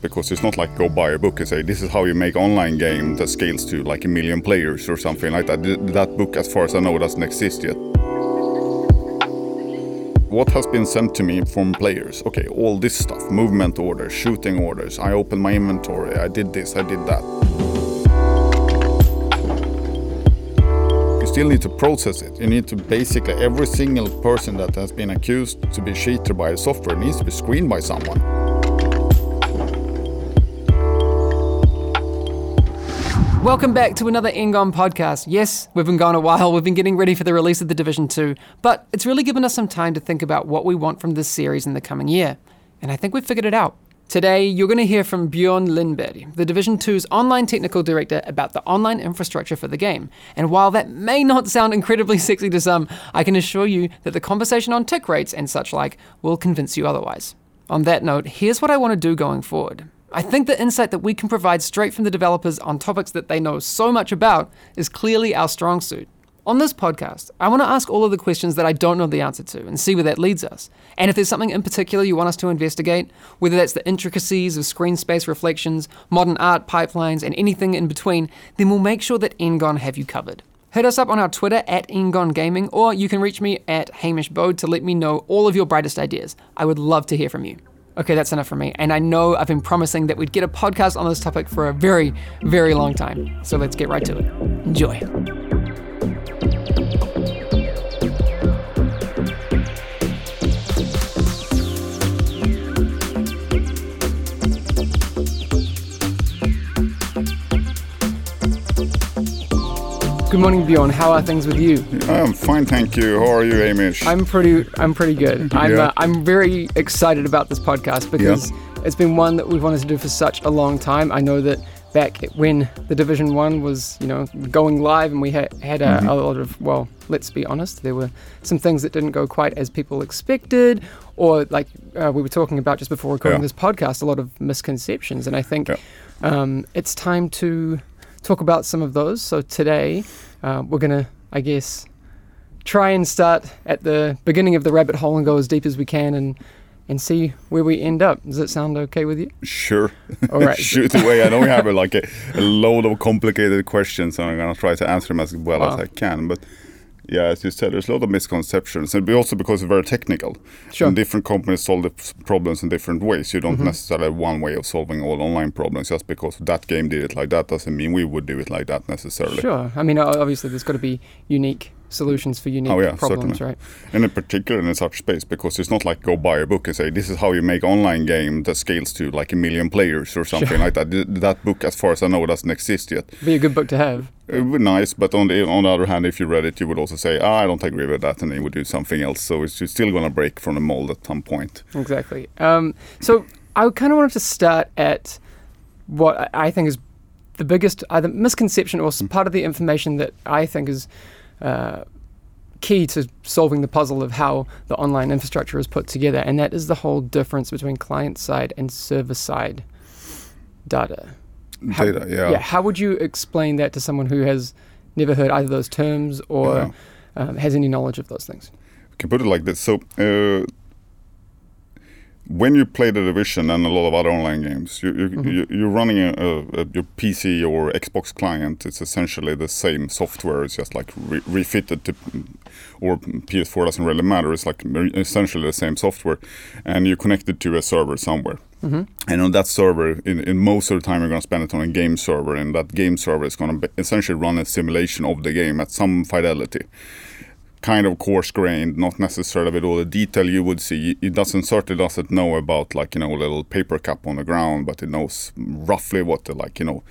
because it's not like go buy a book and say this is how you make online game that scales to like a million players or something like that. That book, as far as I know, doesn't exist yet. What has been sent to me from players? Okay, all this stuff, movement orders, shooting orders. I opened my inventory. I did this. I did that. You still need to process it. You need to basically every single person that has been accused to be cheated by the software needs to be screened by someone. Welcome back to another Engon podcast. Yes, we've been gone a while. We've been getting ready for the release of The Division 2, but it's really given us some time to think about what we want from this series in the coming year. And I think we've figured it out. Today, you're going to hear from Bjorn Lindberg, the Division 2's online technical director, about the online infrastructure for the game. And while that may not sound incredibly sexy to some, I can assure you that the conversation on tick rates and such like will convince you otherwise. On that note, here's what I want to do going forward. I think the insight that we can provide straight from the developers on topics that they know so much about is clearly our strong suit. On this podcast, I want to ask all of the questions that I don't know the answer to and see where that leads us. And if there's something in particular you want us to investigate, whether that's the intricacies of screen space reflections, modern art pipelines, and anything in between, then we'll make sure that Engon have you covered. Hit us up on our Twitter at Engon Gaming, or you can reach me at Hamish Bode to let me know all of your brightest ideas. I would love to hear from you. Okay, that's enough for me. And I know I've been promising that we'd get a podcast on this topic for a very, very long time. So let's get right to it. Enjoy. Good morning, Bjorn. How are things with you? I'm fine, thank you. How are you, Amish? I'm pretty. I'm pretty good. I'm. Yeah. Uh, I'm very excited about this podcast because it's been one that we've wanted to do for such a long time. I know that back when the Division One was, you know, going live, and we had had a, Mm-hmm. a lot of. Well, let's be honest. There were some things that didn't go quite as people expected, or like uh, we were talking about just before recording Yeah. this podcast, a lot of misconceptions. And I think Yeah. um, it's time to talk about some of those. So today, uh, we're gonna, I guess, try and start at the beginning of the rabbit hole and go as deep as we can and and see where we end up. Does that sound okay with you? Sure. All right. Shoot away. I know we have a, like a, a load of complicated questions, and I'm gonna try to answer them as well as I can. But yeah, as you said, there's a lot of misconceptions, and also because it's very technical. Sure. And different companies solve the problems in different ways. You don't Mm-hmm. necessarily have one way of solving all online problems. Just because that game did it like that doesn't mean we would do it like that necessarily. Sure. I mean, obviously, there's got to be unique solutions for unique Oh, yeah, problems, certainly. right? And in particular in such space, because it's not like go buy a book and say this is how you make online game that scales to like a million players or something like that. That book, as far as I know, doesn't exist yet. Be a good book to have. It would be nice, but on the on the other hand, if you read it, you would also say, ah, I don't agree with that, and then you would do something else. So it's still gonna break from the mold at some point. Exactly. Um, so I kind of wanted to start at what I I think is the biggest either misconception or part of the information that I think is uh, key to solving the puzzle of how the online infrastructure is put together, and that is the whole difference between client side and server side data. How- Data, yeah. Yeah. How would you explain that to someone who has never heard either those terms or Yeah. um, has any knowledge of those things? We can put it like this. So, uh, when you play the Division and a lot of other online games, you, you, Mm-hmm. you, you're running a, a, a, your PC or Xbox client. It's essentially the same software. It's just like re- refitted to, or PS4 doesn't really matter. It's like essentially the same software, and you connect it to a server somewhere. And on that server, in, in most of the time, you're going to spend it on a game server, and that game server is going to essentially run a simulation of the game at some fidelity kind of coarse grained, not necessarily with all the detail you would see. It doesn't certainly doesn't know about like you know a little paper cup on the ground, but it knows roughly what the like you know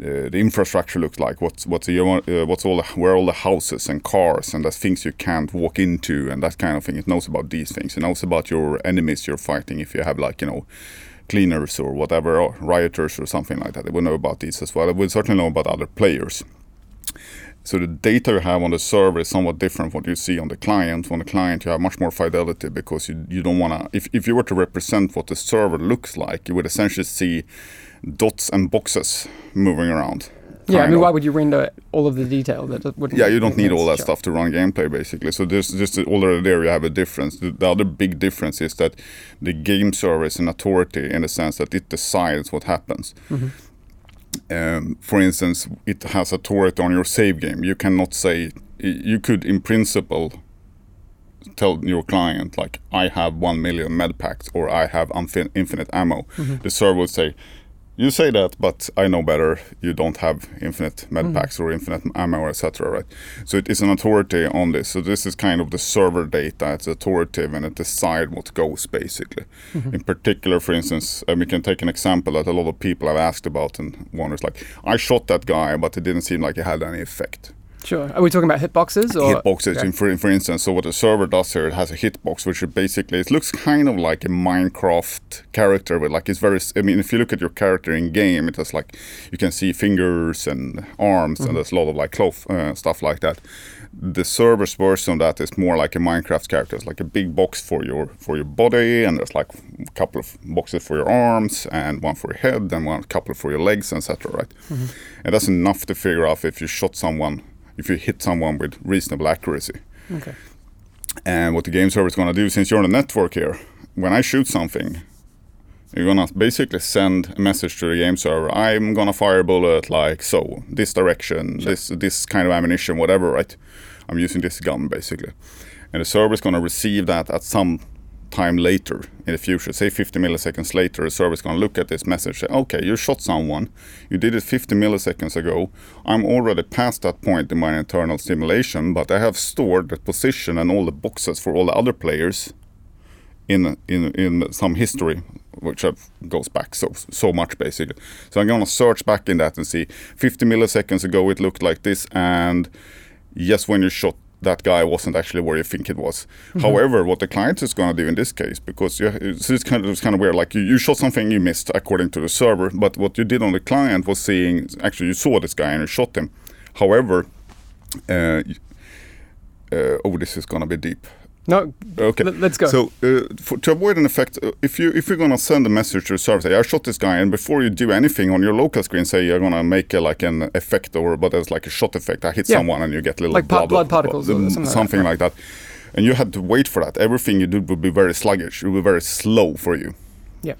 uh, the infrastructure looks like. What's what's the, uh, what's all the, where all the houses and cars and the things you can't walk into and that kind of thing. It knows about these things. It knows about your enemies you're fighting. If you have like you know cleaners or whatever or rioters or something like that, it will know about these as well. It will certainly know about other players. So the data you have on the server is somewhat different from what you see on the client. On the client, you have much more fidelity because you, you don't want to. If, if you were to represent what the server looks like, you would essentially see dots and boxes moving around. Yeah, I mean, of. why would you render all of the detail? That wouldn't. Yeah, you don't need all that sense. stuff to run gameplay basically. So there's just already there you have a difference. The, the other big difference is that the game server is an authority in the sense that it decides what happens. Mhm. Um, for instance, it has authority on your save game. You cannot say you could, in principle, tell your client like, "I have one million med packs" or "I have unfin- infinite ammo." Mm-hmm. The server would say, "You say that, but I know better. You don't have infinite med Mhm. packs or infinite ammo, etc." Right? So it is an authority on this. So this is kind of the server data. It's authoritative and it decides what goes basically. Mhm. In particular, for instance, we can take an example that a lot of people have asked about and wonders like, I shot that guy, but it didn't seem like it had any effect. Sure. Are we talking about hitboxes or hitboxes, Okay. in, for, for instance. So what the server does here, it has a hitbox, which is basically it looks kind of like a Minecraft character, with like it's very. I mean, if you look at your character in game, it has like you can see fingers and arms, Mhm. and there's a lot of like cloth uh, stuff like that. The server's version of that is more like a Minecraft character. It's like a big box for your for your body, and there's like a couple of boxes for your arms, and one for your head, and one couple for your legs, etc. Right? Mhm. And that's enough to figure out if you shot someone, if you hit someone with reasonable accuracy. Okay. And what the game server is going to do, since you're on a network here, when I shoot something, you're going to basically send a message to the game server. I'm going to fire a bullet like so, this direction, Sure. this this kind of ammunition, whatever, right? I'm using this gun basically. And the server is going to receive that at some time later in the future, say 50 milliseconds later, the server is going to look at this message, say, okay, you shot someone, you did it 50 milliseconds ago. I'm already past that point in my internal simulation, but I have stored the position and all the boxes for all the other players in in in some history, which goes back so so much basically. So I'm gonna search back in that and see 50 milliseconds ago it looked like this, and yes, when you shot that guy wasn't actually where you think it was. However, what the client is going to do in this case, because you, so it's kind of it's kind of weird. Like you, you shot something you missed according to the server, but what you did on the client was seeing actually you saw this guy and you shot him. However, uh, uh, oh, this is going to be deep. No. Okay. Let's go. So uh, for, to avoid an effect, uh, if you if you're gonna send a message to the server, say I shot this guy, and before you do anything on your local screen, say you're gonna make a, like an effect or but it's like a shot effect. I hit Yeah. someone and you get little Like blood, blood particles or um, something like that, like that. And you had to wait for that. Everything you did would be very sluggish. It would be very slow for you. Yeah.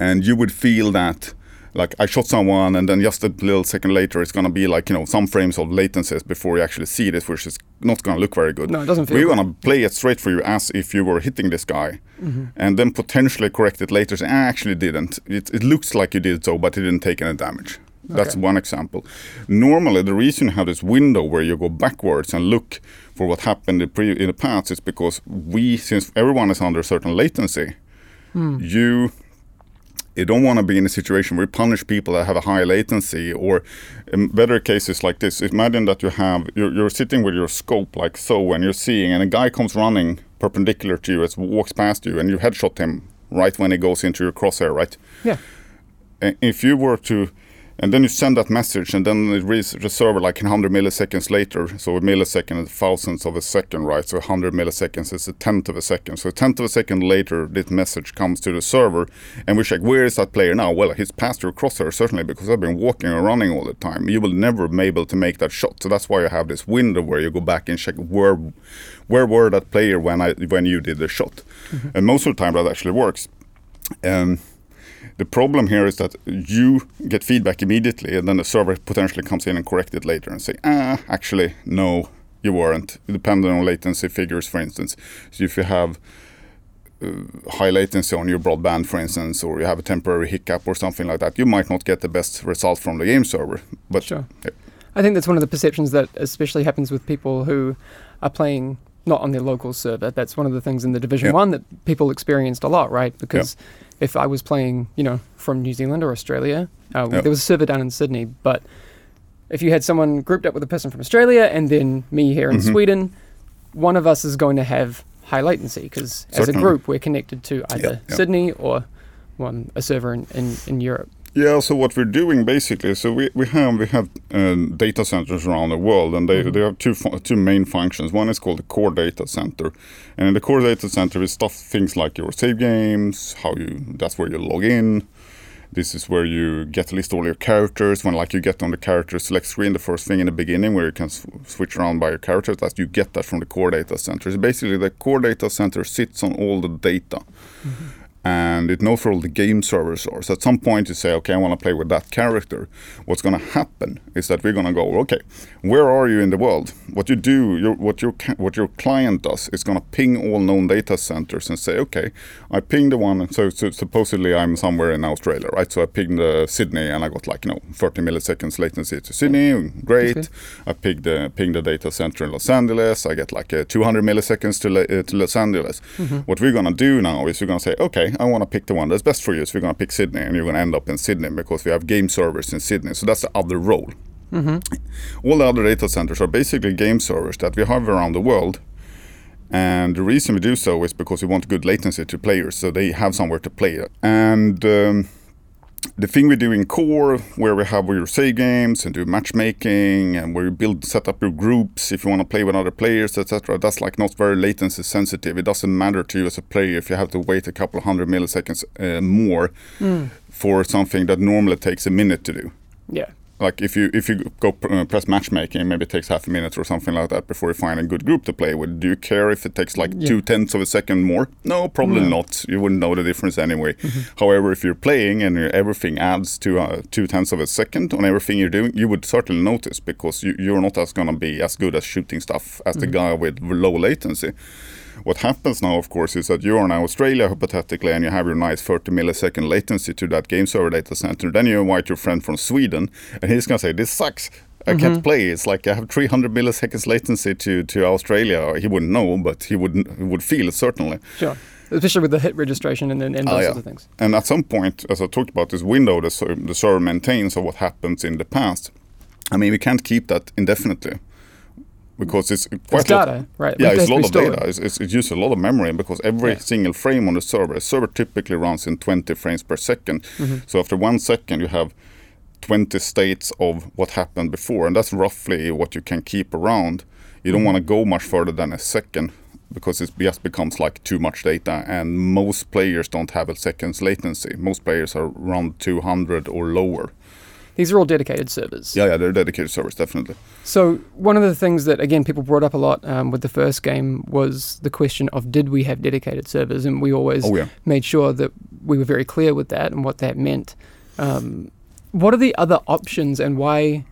And you would feel that. Like I shot someone, and then just a little second later, it's gonna be like you know some frames of latencies before you actually see this, which is not gonna look very good. No, it doesn't feel We're good. gonna play it straight for you as if you were hitting this guy, Mm-hmm. and then potentially correct it later. Say, I actually didn't. It, it looks like you did so, but it didn't take any damage. That's Okay. one example. Normally, the reason you have this window where you go backwards and look for what happened in, pre- in the past is because we, since everyone is under a certain latency, Hmm. you you don't want to be in a situation where you punish people that have a high latency or in better cases like this imagine that you have you're, you're sitting with your scope like so and you're seeing and a guy comes running perpendicular to you as walks past you and you headshot him right when he goes into your crosshair right Yeah. and if you were to and then you send that message and then it reads the server like 100 milliseconds later. So a millisecond is thousandths of a second right? So 100 milliseconds is a tenth of a second. So a tenth of a second later this message comes to the server and we check where is that player now? Well he's past your crosshair certainly because i've been walking or running all the time. You will never be able to make that shot. So that's why you have this window where you go back and check where where were that player when i when you did the shot. And most of the time that actually works. Um, the problem here is that you get feedback immediately, and then the server potentially comes in and correct it later and say, ah, actually, no, you weren't. Depending on latency figures, for instance. So if you have uh, high latency on your broadband, for instance, or you have a temporary hiccup or something like that, you might not get the best result from the game server. But Sure. yeah. I think that's one of the perceptions that especially happens with people who are playing not on their local server. That's one of the things in the Division Yeah. One that people experienced a lot, right? Because if I was playing, you know, from New Zealand or Australia, uh, there was a server down in Sydney, but if you had someone grouped up with a person from Australia and then me here in Mhm. Sweden, one of us is going to have high latency because as a group we're connected to either yeah. Sydney or one a server in, in, in Europe. Yeah, so what we're doing basically, so we, we have we have um, data centers around the world, and they, Mhm. they have two two main functions. One is called the core data center, and in the core data center is stuff things like your save games, how you that's where you log in, This is where you get to list all your characters. When like you get on the character select screen, the first thing in the beginning where you can s- switch around by your characters, that you get that from the core data center. So basically, the core data center sits on all the data. And it knows where all the game servers are. So at some point you say, okay, I want to play with that character. What's going to happen is that we're going to go, okay, where are you in the world? What you do, your, what your what your client does, is going to ping all known data centers and say, okay, I ping the one. So, so supposedly I'm somewhere in Australia, right? So I pinged uh, Sydney and I got like you know 30 milliseconds latency to Sydney. Great. I pinged the pinged the data center in Los Angeles. I get like uh, 200 milliseconds to, La- uh, to Los Angeles. What we're gonna do now is we're gonna say, okay, I want to pick the one that's best for you. So we're gonna pick Sydney, and you're gonna end up in Sydney because we have game servers in Sydney. So that's the other role. All the other data centers are basically game servers that we have around the world. And the reason we do so is because we want good latency to players, so they have somewhere to play it. And um, the thing we do in core, where we have where you save games and do matchmaking, and where you build, set up your groups if you want to play with other players, etc. That's like not very latency sensitive. It doesn't matter to you as a player if you have to wait a couple of hundred milliseconds uh, more for something that normally takes a minute to do Yeah. Like if you if you go pr- uh, press matchmaking, maybe it takes half a minute or something like that before you find a good group to play with. Do you care if it takes like Yeah. two tenths of a second more? No, probably No. not. You wouldn't know the difference anyway. However, if you're playing and everything adds to uh, two tenths of a second on everything you're doing, you would certainly notice because you, you're not as gonna be as good at shooting stuff as the guy with low latency. What happens now, of course, is that you are in Australia, hypothetically, and you have your nice 30 millisecond latency to that game server data center. Then you invite your friend from Sweden, and he's going to say, This sucks. I can't mm-hmm. play. It's like I have 300 milliseconds latency to, to Australia. He wouldn't know, but he would he would feel it certainly. Sure. Especially with the hit registration and then and those ah, yeah. sorts of things. And at some point, as I talked about, this window the, the server maintains of what happens in the past. I mean, we can't keep that indefinitely because it's quite It's a lot- data, right? Yeah, it's a lot of data. It's, it's, it uses a lot of memory because every Yeah. single frame on the server, a server typically runs in 20 frames per 2nd Mm-hmm. So after one second, you have 20 states of what happened before, and that's roughly what you can keep around. You don't Mm-hmm. want to go much further than a second because it just becomes like too much data, and most players don't have a second's latency. Most players are around 200 or lower. These are all dedicated servers. Yeah, yeah, they're dedicated servers, definitely. So one of the things that again people brought up a lot um, with the first game was the question of did we have dedicated servers, and we always Oh yeah. made sure that we were very clear with that and what that meant. Um, what are the other options, and why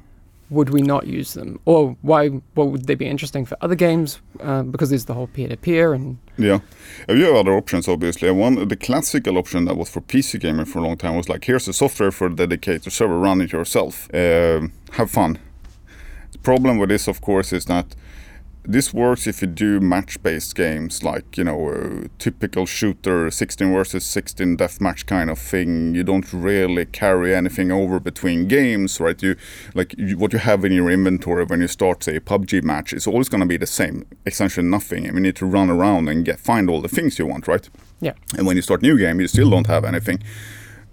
would we not use them, or why what would they be interesting for other games? Um, because there's the whole peer-to-peer and Yeah, Uh, you have other options obviously. One, the classical option that was for PC gaming for a long time was like, here's a software for a dedicated server, run it yourself, um, have fun. The problem with this, of course, is that this works if you do match-based games, like you know, a typical shooter, 16 versus 16 deathmatch kind of thing. You don't really carry anything over between games, right? You like you, what you have in your inventory when you start, say, a PUBG match is always going to be the same, essentially nothing. And you need to run around and get find all the things you want, right? yeah, And when you start new game, you still don't have anything.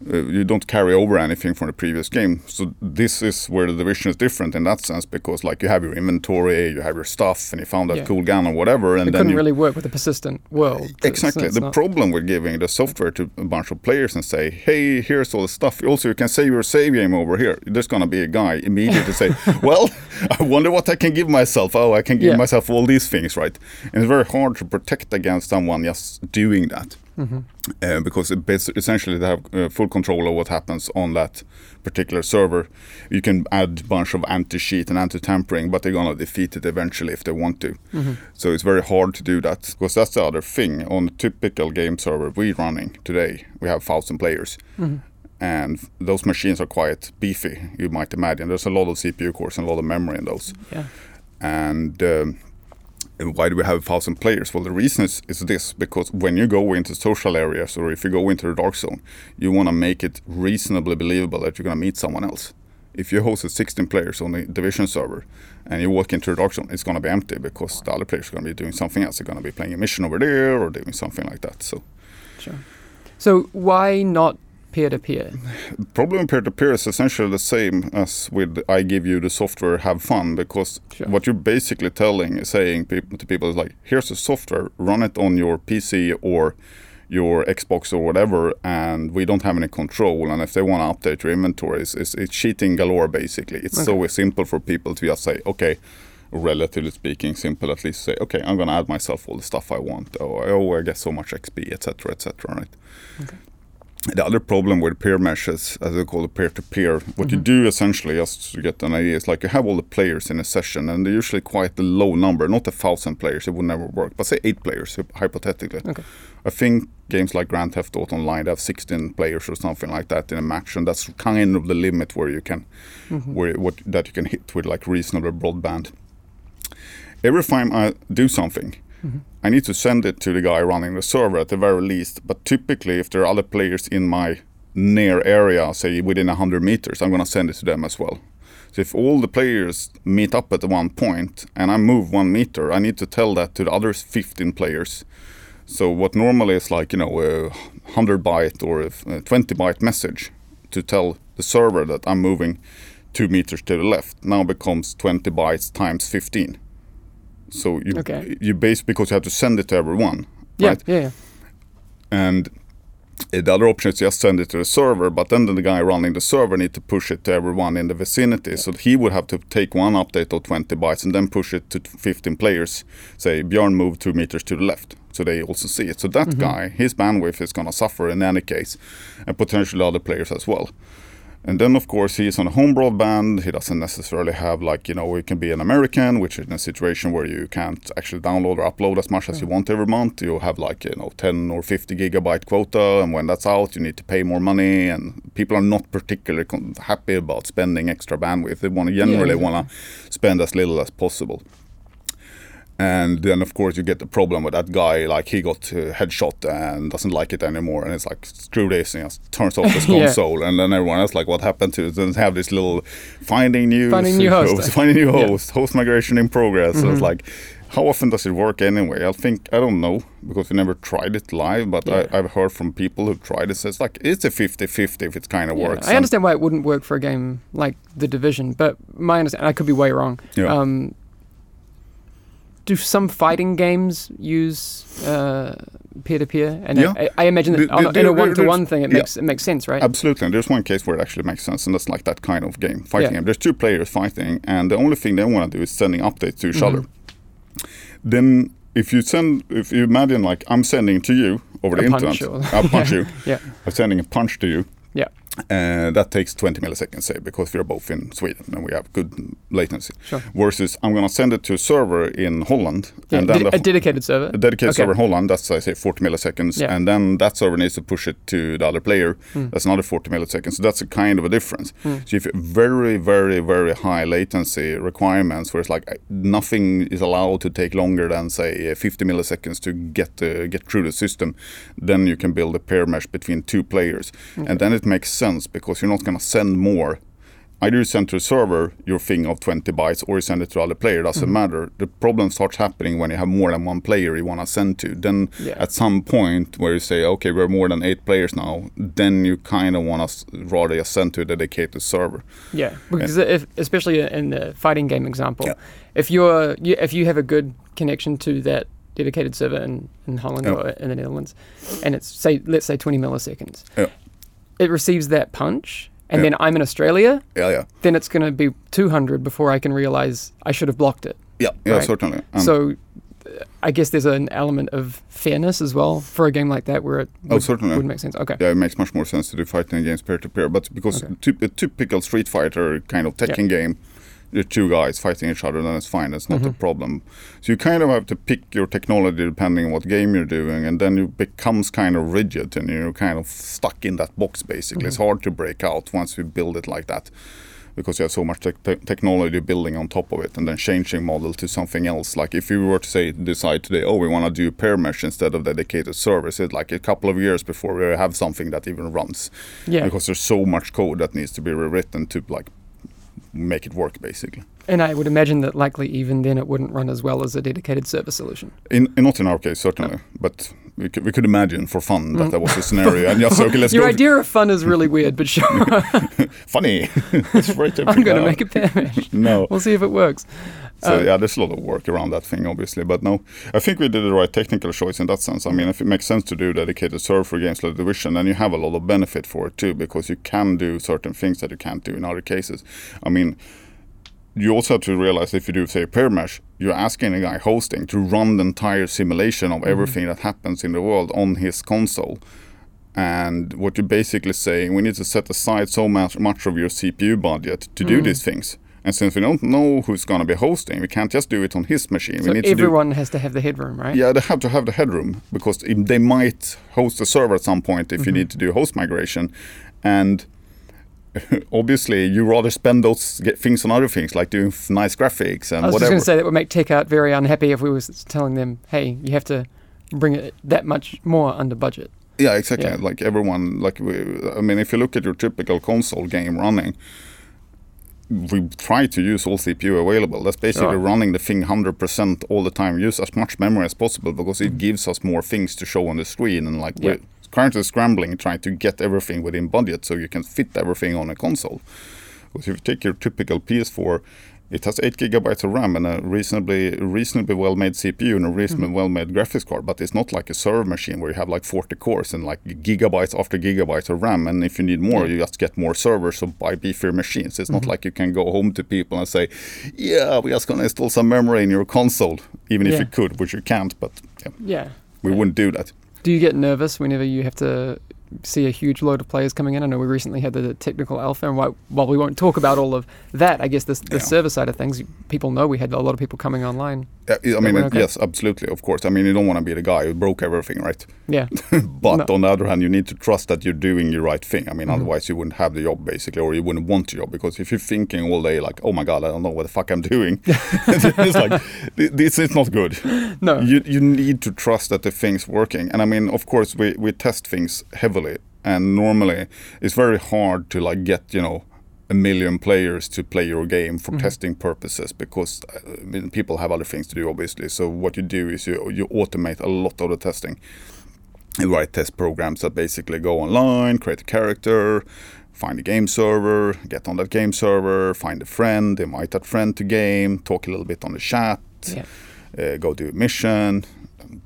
Uh, you don't carry over anything from the previous game. So this is where the division is different in that sense because like you have your inventory, you have your stuff, and you found that Yeah. cool gun or whatever, and it then couldn't you really work with a persistent world. It's- Exactly. it's the not- problem with giving the software to a bunch of players and say, "Hey, here's all the stuff." Also, you can save your save game over here. There's gonna be a guy immediately say, "Well, I wonder what I can give myself. Oh, I can give Yeah. myself all these things, right?" And it's very hard to protect against someone just doing that. Mm-hmm. Uh, because essentially they have uh, full control of what happens on that particular server. You can add a bunch of anti-cheat and anti-tampering, but they're gonna defeat it eventually if they want to. Mm-hmm. So it's very hard to do that because that's the other thing. On a typical game server we're running today, we have thousand players. Mm-hmm. And those machines are quite beefy, you might imagine. There's a lot of CPU cores and a lot of memory in those. Yeah. And um, why do we have a thousand players? Well, the reason is, is this because when you go into social areas or if you go into the dark zone, you want to make it reasonably believable that you're going to meet someone else. If you hosted 16 players on the division server and you walk into the dark zone, it's going to be empty because the other players are going to be doing something else. They're going to be playing a mission over there or doing something like that. So, Sure. So why not peer-to-peer? problem with peer-to-peer is essentially the same as with I give you the software, have fun, because Sure. what you're basically telling, saying to people is like, here's the software, run it on your PC or your Xbox or whatever, and we don't have any control. And if they want to update your inventory, it's, it's, it's cheating galore. Basically, it's Okay. so simple for people to just say, okay, relatively speaking, simple at least say, okay, I'm gonna add myself all the stuff I want. Oh, oh I get so much XP, etc., etc. Right. The other problem with peer meshes, as they call it peer-to-peer, what you mm-hmm. do essentially, just to get an idea, is like you have all the players in a session, and they're usually quite a low number, not a thousand players, it would never work, but say eight players, hypothetically. Okay. I think games like Grand Theft Auto Online they have 16 players or something like that in a match, and that's kind of the limit where you can, mm-hmm. where what that you can hit with like reasonable broadband. Every time I do something, I need to send it to the guy running the server at the very least. But typically, if there are other players in my near area, say within 100 meters, I'm going to send it to them as well. So if all the players meet up at one point and I move one meter, I need to tell that to the other 15 players. So what normally is like you know a 100 byte or a uh, 20 byte message to tell the server that I'm moving two meters to the left now becomes 20 bytes times 15. So you Okay. you base because you have to send it to everyone, Yeah, right? yeah, yeah. And uh, the other option is just send it to the server, but then the guy running the server need to push it to everyone in the vicinity. So he would have to take one update of 20 bytes and then push it to 15 players. Say Björn moved two meters to the left, so they also see it. So that guy, his bandwidth is going to suffer in any case, and potentially other players as well. And then, of course, he's on a home broadband. He doesn't necessarily have, like, you know, he can be an American, which is in a situation where you can't actually download or upload as much as you mm. want every month. You have, like, you know, 10 or 50 gigabyte quota. And when that's out, you need to pay more money. And people are not particularly happy about spending extra bandwidth. They want to generally exactly. want to spend as little as possible. And then, of course, you get the problem with that guy. Like he got uh, headshot and doesn't like it anymore, and it's like screw this, and just turns off his Yeah. console. And then everyone else like, what happened to? it? Then have this little finding new Finding new host. finding new Yeah. host, host migration in progress. So it's Mhm. like, how often does it work anyway? I think I don't know because we never tried it live, but Yeah. I, I've heard from people who tried it. So it's like it's a 50-50 if it kind of Yeah, works. I understand why it wouldn't work for a game like The Division, but my understanding, I could be way wrong. Yeah. Um, do some fighting games use uh, peer-to-peer? And Yeah. I, I imagine that The- the- in a one-to-one thing, it yeah. makes it makes sense, right? Absolutely. And there's one case where it actually makes sense, and that's like that kind of game, fighting Yeah. game. There's two players fighting, and the only thing they want to do is sending updates to each other. Mm-hmm. Then, if you send, if you imagine like I'm sending to you over the A punch internet, or- I'll punch you. Yeah. I'm sending a punch to you. Uh, that takes 20 milliseconds, say, because we're both in Sweden and we have good latency. Sure. Versus, I'm going to send it to a server in Holland, Yeah, and then ded- the a dedicated server. a dedicated Okay. server in Holland, that's I say 40 milliseconds, Yeah. and then that server needs to push it to the other player. Hmm. That's another 40 milliseconds. So that's a kind of a difference. Hmm. So if you have very, very, very high latency requirements, where it's like nothing is allowed to take longer than say uh, 50 milliseconds to get uh, get through the system, then you can build a peer mesh between two players, and then it makes sense because you're not going to send more. Either you send to a server your thing of 20 bytes or you send it to other player, doesn't Mm-hmm. matter. The problem starts happening when you have more than one player you want to send to. Then Yeah. at some point where you say, okay, we're more than eight players now, then you kind of want to rather just send to a dedicated server. Yeah, because if, especially in the fighting game example, Yeah. if you're you, if you have a good connection to that dedicated server in, in Holland Yeah. or in the Netherlands, and it's say let's say 20 milliseconds, Yeah. It receives that punch, and Yeah. then I'm in Australia, Yeah, yeah. then it's going to be 200 before I can realize I should have blocked it. Yeah, yeah, Right. certainly. And so I guess there's an element of fairness as well for a game like that where it Oh, would, certainly. would make sense. Okay. yeah, it makes much more sense to do fighting games peer to peer. But because Okay. a typical Street Fighter kind of Tekken game, the two guys fighting each other, then it's fine. It's not a Mhm. problem. So you kind of have to pick your technology depending on what game you're doing, and then it becomes kind of rigid and you're kind of stuck in that box. Basically, it's hard to break out once you build it like that. Because you have so much tech te- technology building on top of it, and then changing model to something else. Like if you were to say decide today, oh, we want to do peer mesh instead of dedicated service, it's like a couple of years before we have something that even runs Yeah. because there's so much code that needs to be rewritten to like make it work basically. And I would imagine that likely even then it wouldn't run as well as a dedicated server solution. in, in not in our case certainly but we could, we could imagine for fun that Mm. that was a scenario. And just okay let's Your go idea of fun is really weird, but sure, funny. It's right I'm going to make a pair no. We'll see if it works. So Uh, yeah, there's a lot of work around that thing, obviously. But no, I think we did the right technical choice in that sense. I mean, if it makes sense to do dedicated server for games like Division, then you have a lot of benefit for it too, because you can do certain things that you can't do in other cases. I mean, you also have to realize if you do say peer mesh, you're asking a guy hosting to run the entire simulation of everything that happens in the world on his console. And what you're basically saying, we need to set aside so much much of your CPU budget to do these things. And since we don't know who's going to be hosting, we can't just do it on his machine. So we need to do everyone has to have the headroom, right? yeah, they have to have the headroom because they might host a server at some point if you mm-hmm. need to do host migration, and obviously you rather spend those get things on other things like doing f- nice graphics and whatever. I was just going to say that would make Tech Out very unhappy if we was telling them, hey, you have to bring it that much more under budget. yeah, exactly. Yeah. Like everyone, like we, I mean, if you look at your typical console game running. We try to use all CPU available. That's basically Sure. running the thing 100% all the time. Use as much memory as possible because it mm. gives us more things to show on the screen. And like Yeah. we're currently scrambling, trying to get everything within budget so you can fit everything on a console. Because if you take your typical PS4, it has 8 gigabytes of RAM and a reasonably reasonably well made CPU and a reasonably hmm. well made graphics card. But it's not like a server machine where you have like 40 cores and like gigabytes after gigabytes of RAM. And if you need more, hmm. you just get more servers or buy beefier machines. It's not hmm. like you can go home to people and say, "Yeah, we're just gonna install some memory in your console," even if you could, which you can't. But yeah, Yeah. we wouldn't do that. Do you get nervous whenever you have to see a huge load of players coming in? I know we recently had the technical alpha, and while, while we won't talk about all of that, I guess this, the Yeah. server side of things, people know we had a lot of people coming online. Yeah, I mean, okay. yes, absolutely, of course. I mean, you don't want to be the guy who broke everything, right? Yeah. but No. on the other hand, you need to trust that you're doing the right thing. I mean, Mhm. otherwise you wouldn't have the job basically, or you wouldn't want the job because if you're thinking all day like, "Oh my God, I don't know what the fuck I'm doing," it's like th- this is not good. No. You you need to trust that the thing's working. And I mean, of course, we we test things heavily, and normally it's very hard to like get you know a million players to play your game for Mhm. testing purposes because uh, I mean, people have other things to do obviously so what you do is you, you automate a lot of the testing you write test programs that basically go online create a character find a game server get on that game server find a friend invite that friend to game talk a little bit on the chat Yeah. uh, go do a mission,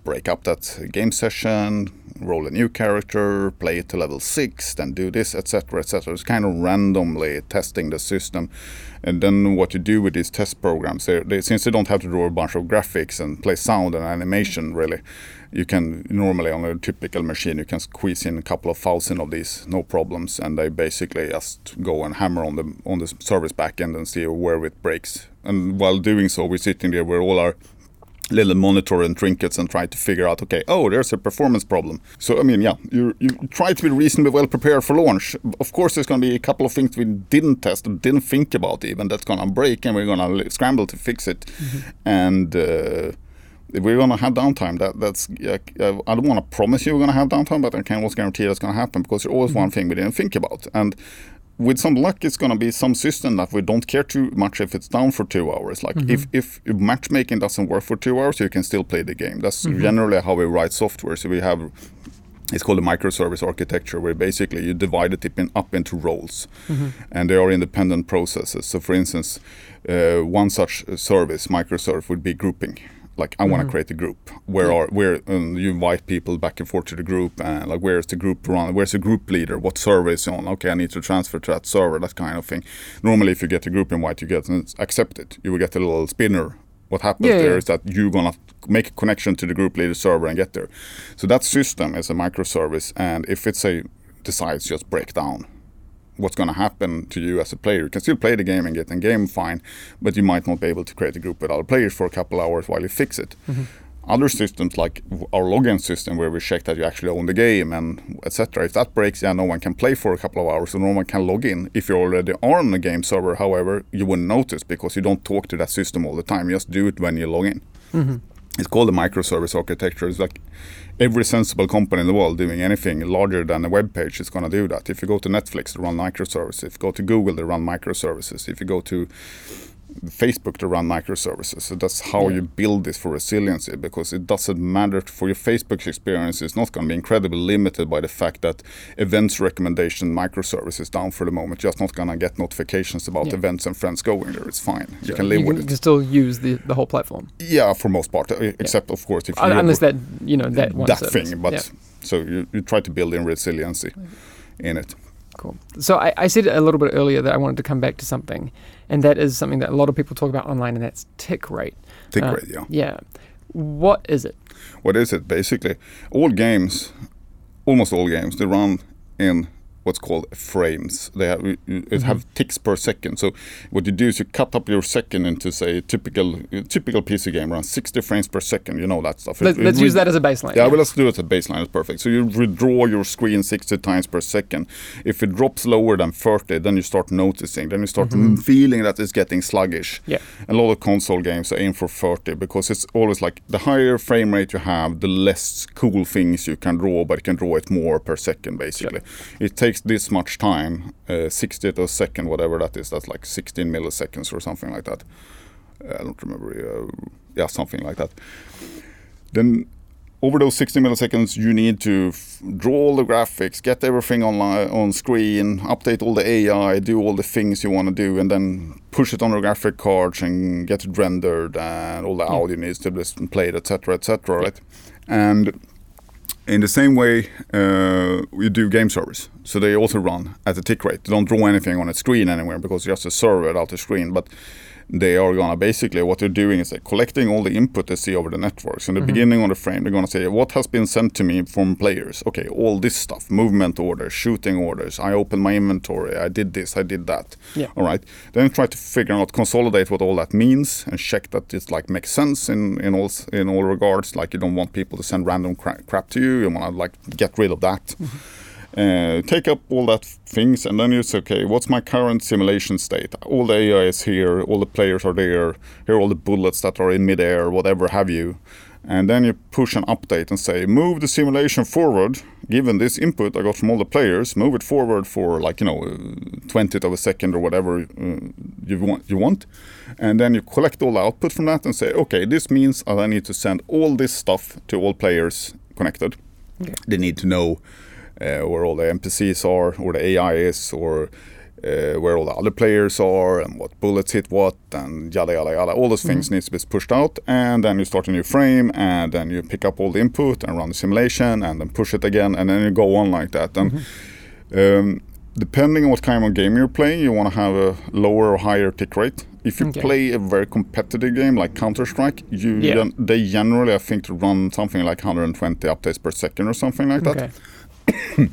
break up that game session, roll a new character, play it to level six, then do this, etc., etc. It's kind of randomly testing the system, and then what you do with these test programs, they, they, since they don't have to draw a bunch of graphics and play sound and animation, really, you can normally on a typical machine you can squeeze in a couple of thousand of these, no problems, and they basically just go and hammer on the on the service backend and see where it breaks. And while doing so, we're sitting there with all our little monitor and trinkets and try to figure out okay oh there's a performance problem. So i mean yeah you you try to be reasonably well prepared for launch. Of course there's going to be a couple of things we didn't test and didn't think about even that's going to break and we're going to scramble to fix it. And uh, we're going to have downtime. That that's yeah, i don't want to promise you we're going to have downtime but i can almost guarantee that's going to happen because there's always one thing we didn't think about. And with some luck, it's going to be some system that we don't care too much if it's down for two hours. Like mm-hmm. if, if matchmaking doesn't work for two hours, you can still play the game. That's mm-hmm. generally how we write software. So we have it's called a microservice architecture where basically you divide it in, up into roles mm-hmm. and they are independent processes. So for instance, uh, one such service, microservice, would be grouping. Like I want to create a group. Where are where um, you invite people back and forth to the group, and like where's the group run? Where's the group leader? What server is on? Okay, I need to transfer to that server. That kind of thing. Normally, if you get a group invite, you get accept it. You will get a little spinner. What happens Yeah, there yeah. is that you're gonna make a connection to the group leader server and get there. So that system is a microservice, and if it's a decides just break down, what's going to happen to you as a player? You can still play the game and get in game fine, but you might not be able to create a group with other players for a couple hours while you fix it. Mm-hmm. Other systems like our login system, where we check that you actually own the game and etc. If that breaks, yeah, no one can play for a couple of hours, so no one can log in. If you already are on the game server, however, you wouldn't notice because you don't talk to that system all the time. You just do it when you log in. Mm-hmm. It's called a microservice architecture. It's like every sensible company in the world doing anything larger than a web page is going to do that. If you go to Netflix, they run microservices. If you go to Google, they run microservices. If you go to Facebook to run microservices. So that's how Yeah. you build this for resiliency because it doesn't matter for your Facebook experience. It's not going to be incredibly limited by the fact that events recommendation microservice is down for the moment. You're just not going to get notifications about Yeah. events and friends going there. It's fine. You can live you with can it. You can still use the, the whole platform. Yeah, for most part, uh, except of course if you Unless that, you know, that one that service. thing. But Yeah. so you, you try to build in resiliency in it. Cool. So I, I said a little bit earlier that I wanted to come back to something, and that is something that a lot of people talk about online, and that's tick rate. Tick Uh, rate, yeah. Yeah. What is it? What is it basically? All games, almost all games, they run in what's called frames. They have it Mm-hmm. have ticks per second. So what you do is you cut up your second into say a typical typical PC game around 60 frames per second. You know that stuff. Let, it- use that as a baseline. Yeah, well, let's do it as a baseline. It's perfect. So you redraw your screen 60 times per second. If it drops lower than 30, then you start noticing. Then you start feeling that it's getting sluggish. Mm-hmm. Yeah. A lot of console games aim for 30 because it's always like the higher frame rate you have, the less cool things you can draw, but you can draw it more per second basically. It takes this much time, uh, 60th of a second, whatever that is. That's like 16 milliseconds or something like that. Uh, I don't remember. Uh, yeah, something like that. Then over those 60 milliseconds, you need to f- draw all the graphics, get everything on on screen, update all the AI, do all the things you want to do, and then push it on the graphic cards and get it rendered, and all the Yeah. audio needs to be played, etc., etc. Right? And in the same way, uh, we do game servers. So they also run at a tick rate. They don't draw anything on a screen anywhere because it's just a server without the screen. But they are gonna basically what they're doing is they're collecting all the input they see over the networks. In the mm-hmm. beginning of the frame, they're gonna say what has been sent to me from players. Okay, all this stuff, movement orders, shooting orders. I opened my inventory. I did this. I did that. Yeah. All right. Then try to figure out, consolidate what all that means, and check that it like makes sense in in all in all regards. Like you don't want people to send random cra- crap to you. You want to like get rid of that. Mm-hmm. Uh, take up all that things, and then you say, okay, what's my current simulation state? All the AI is here. All the players are there. Here are all the bullets that are in midair, whatever have you. And then you push an update and say, move the simulation forward. Given this input I got from all the players, move it forward for like you know, twentieth of a second or whatever uh, you want. You want, and then you collect all the output from that and say, okay, this means I need to send all this stuff to all players connected. Okay. They need to know uh, where all the NPCs are, or the AI is, or uh, where all the other players are, and what bullets hit what, and yada yada yada. All those things needs to be pushed out, and then you start a new frame, and then you pick up all the input and run the simulation, and then push it again, and then you go on like that. And um, depending on what kind of game you're playing, you want to have a lower or higher tick rate. If you Okay. play a very competitive game like Counter Strike, you Yeah. gen- they generally I think run something like 120 updates per second or something like that.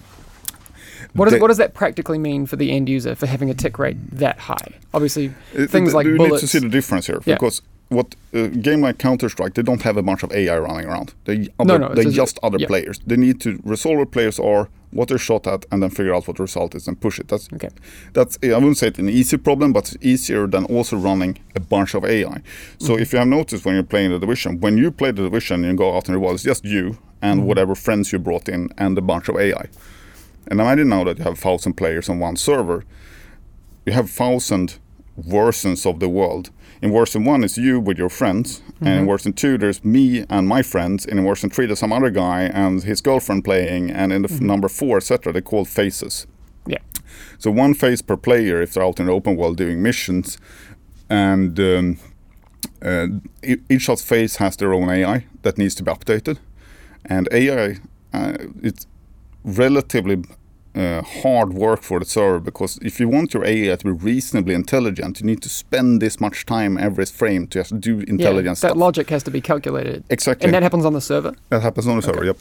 What, does, They- what does that practically mean for the end user for having a tick rate that high? Obviously, things th- like you bullets. need to see the difference here because what a game like Counter Strike, they don't have a bunch of AI running around. They No, other, no, they're just- just other yeah. players. They need to resolve where players are, what they're shot at, and then figure out what the result is and push it. That's Okay. that's I wouldn't say it's an easy problem, but it's easier than also running a bunch of AI. So Mm-hmm. if you have noticed when you're playing the division, when you play the division and you go out in the world, it's just you and Mm-hmm. whatever friends you brought in and a bunch of AI. And imagine now that you have thousand players on one server, you have thousand versions of the world. In version one it's you with your friends, and in version two there's me and my friends, and in version three there's some other guy and his girlfriend playing, and in the f- number four, etc. They're called phases. Yeah. So one phase per player if they're out in the open world doing missions, and um, uh, each of phase has their own AI that needs to be updated, and AI uh, it's relatively uh, hard work for the server because if you want your AI to be reasonably intelligent, you need to spend this much time every frame to just do Yeah, that stuff. logic has to be calculated. exactly. And that happens on the server? That happens on the server. Yep.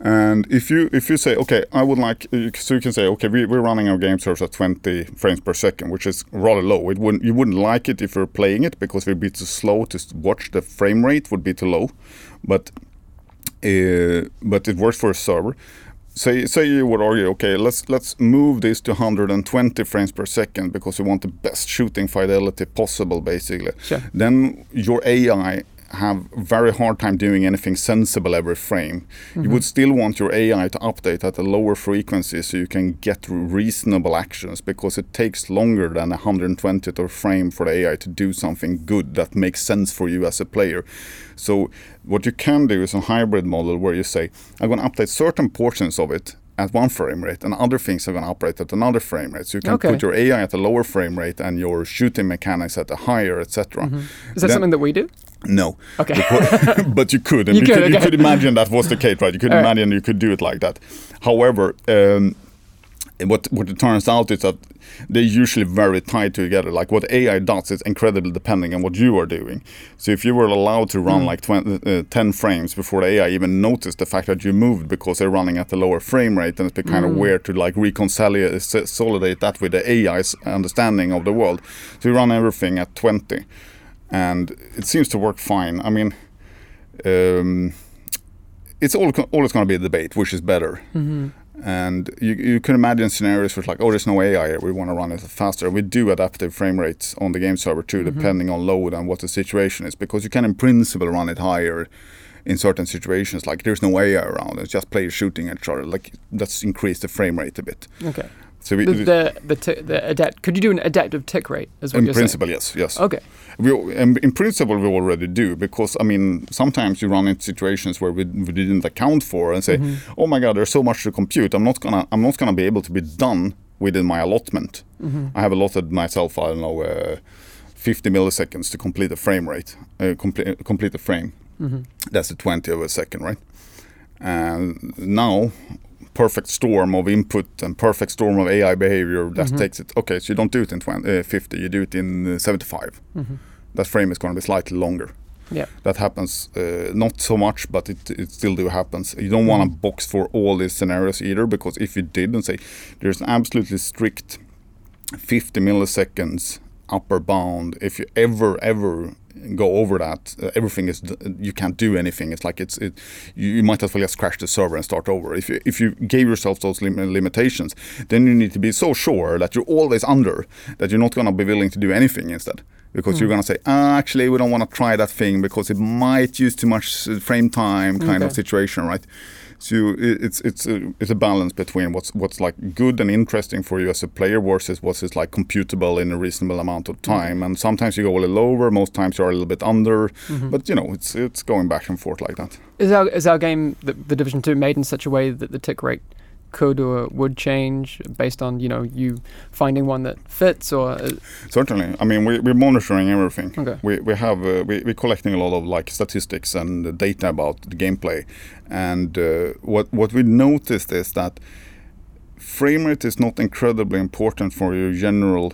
And if you if you say okay, I would like so you can say okay, we, we're running our game servers at 20 frames per second, which is rather low. It wouldn't you wouldn't like it if you're playing it because it would be too slow to watch. The frame rate would be too low, but uh, but it works for a server. Say say you would argue okay, let's let's move this to 120 frames per second because we want the best shooting fidelity possible, basically Sure. then your AI have very hard time doing anything sensible every frame. You would mm-hmm. still want your AI to update at a lower frequency so you can get reasonable actions because it takes longer than 120th of frame for the AI to do something good that makes sense for you as a player. So what you can do is a hybrid model where you say, I'm going to update certain portions of it at one frame rate and other things are going to operate at another frame rate. So you can Okay. put your AI at a lower frame rate and your shooting mechanics at a higher, etc. Is that Then- something that we do? No. Okay. but you could. And You you, could, could, you okay. could imagine that was the case, right? You could All right. imagine you could do it like that. However, um, what what it turns out is that they're usually very tied together. Like what AI does is incredibly depending on what you are doing. So if you were allowed to Mm. run like 20, uh, 10 frames before the AI even noticed the fact that you moved because they're running at a lower frame rate, then it's been kind Mm. of weird to like reconsolidate that with the AI's understanding of the world. So you run everything at 20 and it seems to work fine. I mean, um, it's all, always going to be a debate, which is better. And you, you can imagine scenarios where it's like, oh, there's no AI here. We want to run it faster. We do adaptive frame rates on the game server too, mm-hmm. depending on load and what the situation is, because you can in principle run it higher in certain situations. Like there's no AI around. It's just players shooting at each other. Like let's increase the frame rate a bit. Okay. So we, The the, the, the adapt. Could you do an adaptive tick rate? Is what in principle, yes, yes. Okay. We, in, in principle, we already do because I mean, sometimes you run into situations where we, we didn't account for and say, "Oh my God, there's so much to compute. I'm not gonna, I'm not gonna be able to be done within my allotment. I have allotted myself, I don't know, uh, 50 milliseconds to complete a frame rate, uh, complete, complete a frame. That's a 20 of a second, right? And now, perfect storm of input and perfect storm of AI behavior that takes it. Okay, so you don't do it in 20, uh, 50, you do it in uh, 75. That frame is going to be slightly longer. Yeah. That happens uh, not so much, but it, it still do happens. You don't want to box for all these scenarios either, because if you did and say there's an absolutely strict 50 milliseconds upper bound, if you ever ever go over that, uh, everything is you can't do anything. It's like it's it, you, might as well just crash the server and start over. If you if you gave yourself those lim- limitations, then you need to be so sure that you're always under that you're not going to be willing to do anything instead. Because you're going to say, ah, actually, we don't want to try that thing because it might use too much uh, frame time, kind of situation, right? So i- it's it's a, it's a balance between what's what's like good and interesting for you as a player versus what's like computable in a reasonable amount of mm-hmm. time. And sometimes you go a little over, most times you're a little bit under. Mm-hmm. But you know, it's it's going back and forth like that. Is our is our game the, the Division Two made in such a way that the tick rate could or would change based on you know you finding one that fits or uh, Certainly, I mean we, we're monitoring everything. Okay. We we have uh, we, we're collecting a lot of like statistics and data about the gameplay, and uh, what what we noticed is that frame rate is not incredibly important for your general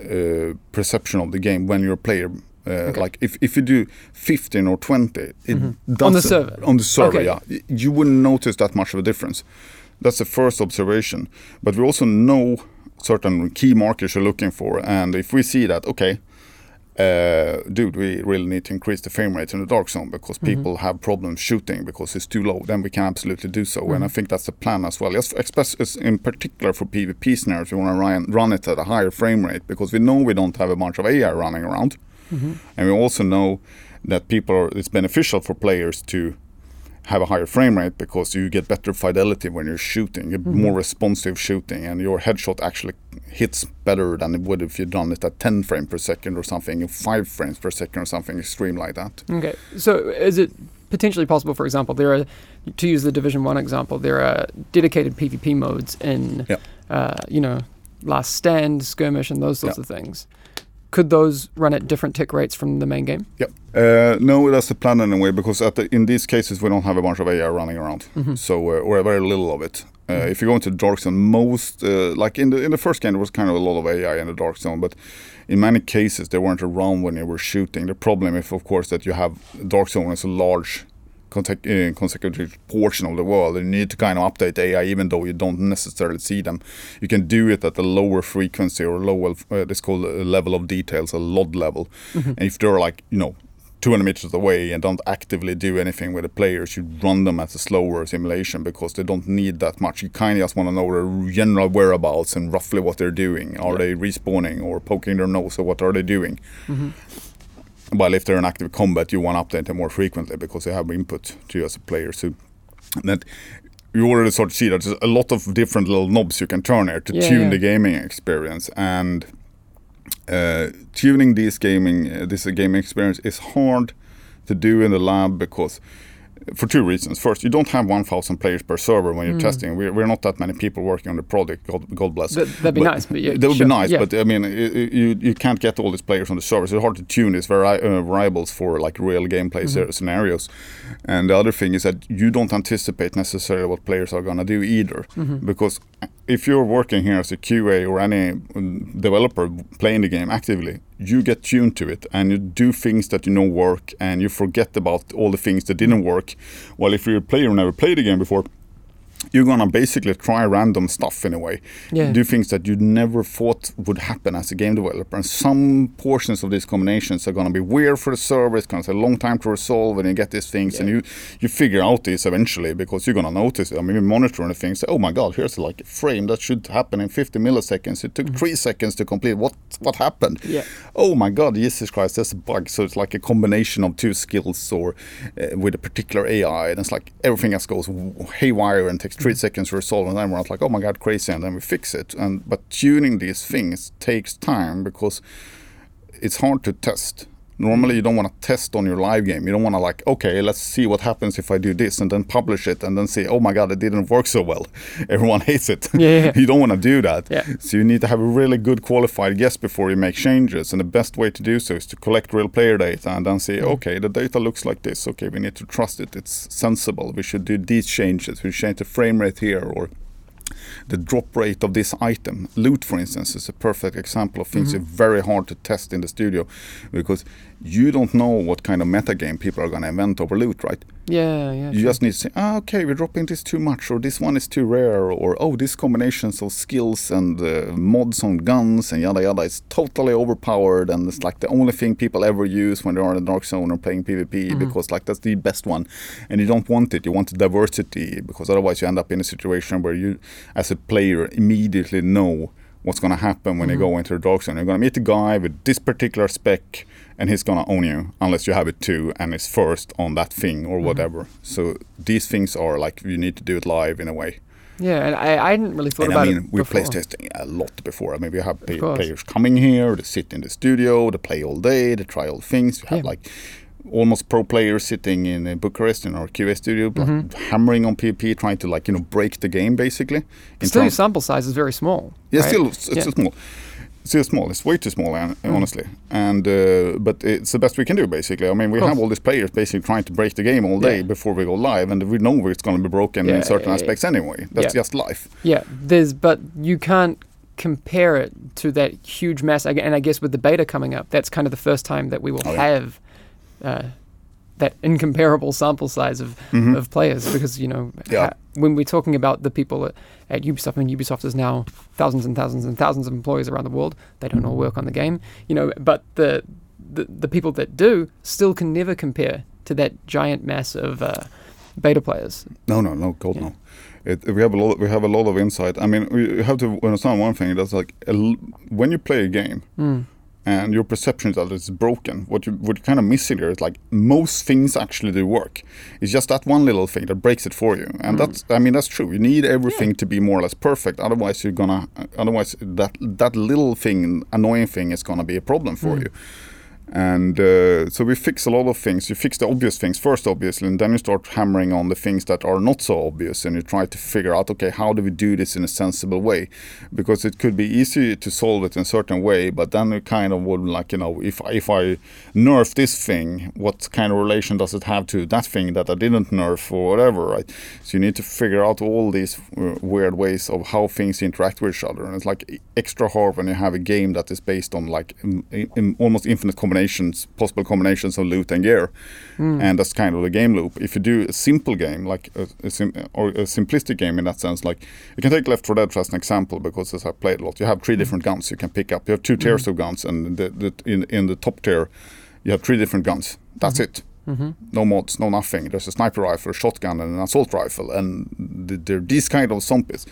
uh, perception of the game when you're a player. Uh, Okay. Like if, if you do 15 or 20, it On the server? On the server, Okay. yeah, you wouldn't notice that much of a difference. That's the first observation. But we also know certain key markers you're looking for, and if we see that, okay, uh, dude, we really need to increase the frame rate in the dark zone because mm-hmm. people have problems shooting because it's too low. Then we can absolutely do so, and I mm. think that's the plan as well. Yes, especially in particular for PvP scenarios, we want to run, run it at a higher frame rate because we know we don't have a bunch of AI running around, mm-hmm. and we also know that people are, it's beneficial for players to have a higher frame rate because you get better fidelity when you're shooting, get more responsive shooting, and your headshot actually hits better than it would if you'd done it at 10 frames per second or something, or 5 frames per second or something extreme like that. okay. So is it potentially possible? For example, there are to use the Division One example, there are dedicated PvP modes in uh, you know Last Stand, Skirmish, and those sorts of things. Could those run at different tick rates from the main game? Yep. Uh, no, that's the plan anyway, because at the, in these cases we don't have a bunch of AI running around, so uh, or very little of it. Uh, If you go into the dark zone, most uh, like in the in the first game there was kind of a lot of AI in the dark zone, but in many cases they weren't around when you were shooting. The problem is, of course, that you have dark zone is a large uh, consecutive portion of the world, you need to kind of update AI even though you don't necessarily see them. You can do it at a lower frequency or lower, uh, this called a level of details, a LOD level. And if they're like, you know, 200 meters away and don't actively do anything with the players, you run them at a slower simulation because they don't need that much. You kind of just want to know their general whereabouts and roughly what they're doing. Are they respawning or poking their nose or what are they doing? While if they're in active combat, you want to update them more frequently because they have input to you as a player. So that you already sort of see that there's a lot of different little knobs you can turn here to Yeah, tune yeah. the gaming experience and uh, tuning this gaming uh, this gaming experience is hard to do in the lab because for two reasons. First, you don't have 1,000 players per server when you're Mm. testing. We're, we're not that many people working on the project. God, God bless. That, that'd be But nice, but yeah, that would sure, be nice, yeah. but I mean, you you can't get all these players on the server. So it's hard to tune these vari- uh, variables for like real gameplay Mm-hmm. sce- scenarios. And the other thing is that you don't anticipate necessarily what players are gonna do either, Mm-hmm. because if you're working here as a QA or any um, developer playing the game actively, you get tuned to it and you do things that you know work, and you forget about all the things that didn't work. While if you're a player who never played the game before, you're gonna basically try random stuff in a way. Yeah. Do things that you never thought would happen as a game developer. And some portions of these combinations are gonna be weird for the server. It's gonna take a long time to resolve, and you get these things, and you you figure out these eventually because you're gonna notice. it. I mean, you're monitoring the things. Oh my God, here's like a frame that should happen in 50 milliseconds. It took three seconds to complete. What what happened? Mm-hmm. Yeah. Oh my God, Jesus Christ, there's a bug. So it's like a combination of two skills or uh, with a particular AI, and it's like everything else goes haywire and takes 3 mm. seconds to resolve, and then we're like, oh my God, crazy, and then we fix it. And but tuning these things takes time because it's hard to test. Normally, you don't want to test on your live game. You don't want to like, okay, let's see what happens if I do this, and then publish it, and then say, oh my god, it didn't work so well. Everyone hates it. Yeah, yeah. you don't want to do that. Yeah. So you need to have a really good qualified guess before you make changes. And the best way to do so is to collect real player data and then say, okay, the data looks like this. Okay, we need to trust it. It's sensible. We should do these changes. We change the frame rate here, or the drop rate of this item. Loot, for instance, is a perfect example of things Mm-hmm. that are very hard to test in the studio because you don't know what kind of metagame people are going to invent over loot, right? yeah, yeah. You sure. just need to say, ah, okay, we're dropping this too much, or this one is too rare, or oh, this combinations of skills and uh, mods on guns and yada yada is totally overpowered, and it's like the only thing people ever use when they're in the dark zone or playing PvP because like that's the best one, and you don't want it. You want diversity because otherwise you end up in a situation where you, as a player, immediately know what's going to happen when you go into the dark zone. You're going to meet a guy with this particular spec, and he's to own you unless you have it too and is first on that thing or whatever. So these things are like you need to do it live in a way. yeah, and I, I hadn't really thought and about I mean, it we play testing a lot before. I mean, we have play- players coming here, they sit in the studio, they play all day, they try all things. We have Yeah. like almost pro players sitting in Bucharest in our QA studio, Mm-hmm. hammering on PvP, trying to like you know break the game basically. Still, sample size is very small. yeah, right? still it's, it's Yeah. too small. Still small. It's way too small, Mm. honestly. And uh, but it's the best we can do, basically. I mean, we have all these players basically trying to break the game all day Yeah. before we go live, and we know it's going to be broken Yeah, in certain yeah, aspects anyway. That's just life. Yeah, there's, but you can't compare it to that huge mass. And I guess with the beta coming up, that's kind of the first time that we will Oh, have uh, that incomparable sample size of, of players because, you know, Mm-hmm. Yeah. ha- when we're talking about the people at, at Ubisoft, mean, Ubisoft is now thousands and thousands and thousands of employees around the world. They don't all work on the game, you know, but the, the, the people that do still can never compare to that giant mass of uh, beta players. No, no, no, God, Yeah. no. It, we have a lot. We have a lot of insight. I mean, we have to understand one thing. That's like a l- when you play a game Mm. And your perception is that it's broken. What you what you kind of missing here is like most things actually do work. It's just that one little thing that breaks it for you, and mm. that's. I mean, that's true. You need everything to be more or less perfect. Otherwise, you're gonna. Otherwise, that that little thing, annoying thing, is gonna be a problem for mm. you. And uh, so we fix a lot of things. You fix the obvious things first, obviously, and then you start hammering on the things that are not so obvious, and you try to figure out, okay, how do we do this in a sensible way? Because it could be easy to solve it in a certain way, but then you kind of would like, you know, if if I nerf this thing, what kind of relation does it have to that thing that I didn't nerf or whatever, right? So you need to figure out all these uh, weird ways of how things interact with each other, and it's like extra hard when you have a game that is based on like in, in almost infinite combinations, possible combinations of loot and gear, hmm. and that's kind of the game loop. If you do a simple game like a, a sim- or a simplistic game in that sense, like you can take Left 4 Dead as an example because as I played a lot, you have three hmm. different guns you can pick up. You have two tiers hmm. of guns, and the, the, in in the top tier, you have three different guns. That's it. Mm-hmm. No mods, no nothing. There's a sniper rifle, a shotgun, and an assault rifle, and they're these kind of zombies.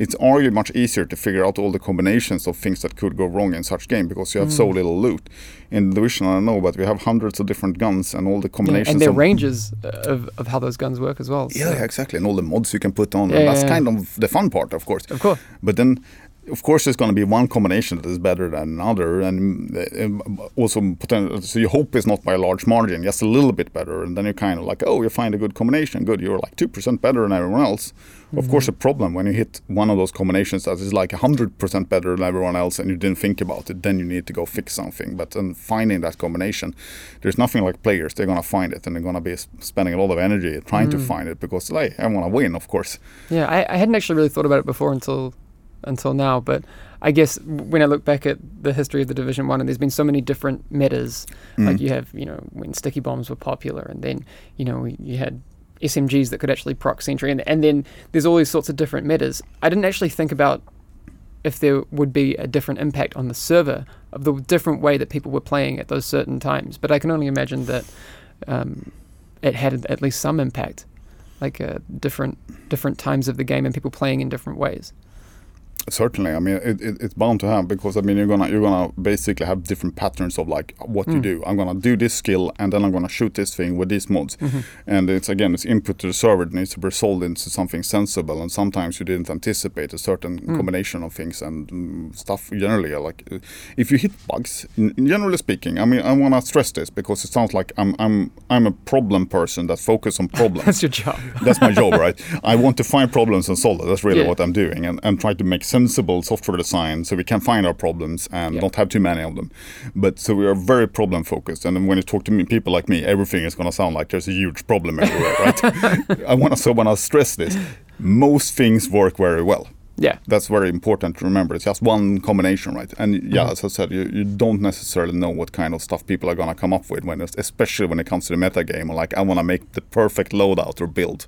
It's arguably much easier to figure out all the combinations of things that could go wrong in such game because you have so mm. little loot. In Division, I don't know, but we have hundreds of different guns and all the Yeah, combinations. and their of, ranges uh, of, of how those guns work as well. Yeah, so- yeah, exactly, and all the mods you can put on. Yeah, and that's yeah, kind of the fun part, of course. Of course. But then, of course, there's going to be one combination that is better than another, and uh, also poten- so you hope it's not by a large margin, just a little bit better, and then you're kind of like, oh, you find a good combination, good, you're like two percent better than everyone else. Of course, a problem when you hit one of those combinations that is like hundred percent better than everyone else, and you didn't think about it, then you need to go fix something. But then finding that combination, there's nothing like players; they're gonna find it, and they're gonna be spending a lot of energy trying to find it because, like, I want to win, of course. Yeah, I, I hadn't actually really thought about it before until until now, but I guess when I look back at the history of the Division One, and there's been so many different metas. Like you have, you know, when sticky bombs were popular, and then you know you had SMGs that could actually proc sentry, and and then there's all these sorts of different metas. I didn't actually think about if there would be a different impact on the server of the different way that people were playing at those certain times. But I can only imagine that um, it had at least some impact, like uh, different different times of the game and people playing in different ways. Certainly, I mean it, it, it's bound to have because I mean you're gonna you're gonna basically have different patterns of like what you mm. do. I'm gonna do this skill and then I'm gonna shoot this thing with these mods, mm-hmm. and it's again it's input to the server. It needs to be resolved into something sensible, and sometimes you didn't anticipate a certain mm. combination of things and mm, stuff. Generally, like if you hit bugs, n- generally speaking, I mean I wanna stress this because it sounds like I'm I'm I'm a problem person that focus on problems. That's your job. That's my job, right? I want to find problems and solve them. That's really Yeah. what I'm doing, and, and try to make sensible software design so we can find our problems and Yeah. not have too many of them. But so we are very problem focused, and when you talk to me, people like me, everything is going to sound like there's a huge problem everywhere, right? I want to so stress this, most things work very well. Yeah. That's very important to remember. It's just one combination, right? And yeah, Mm-hmm. as I said, you, you don't necessarily know what kind of stuff people are gonna come up with when, it's, especially when it comes to the meta game. Like I want to make the perfect loadout or build.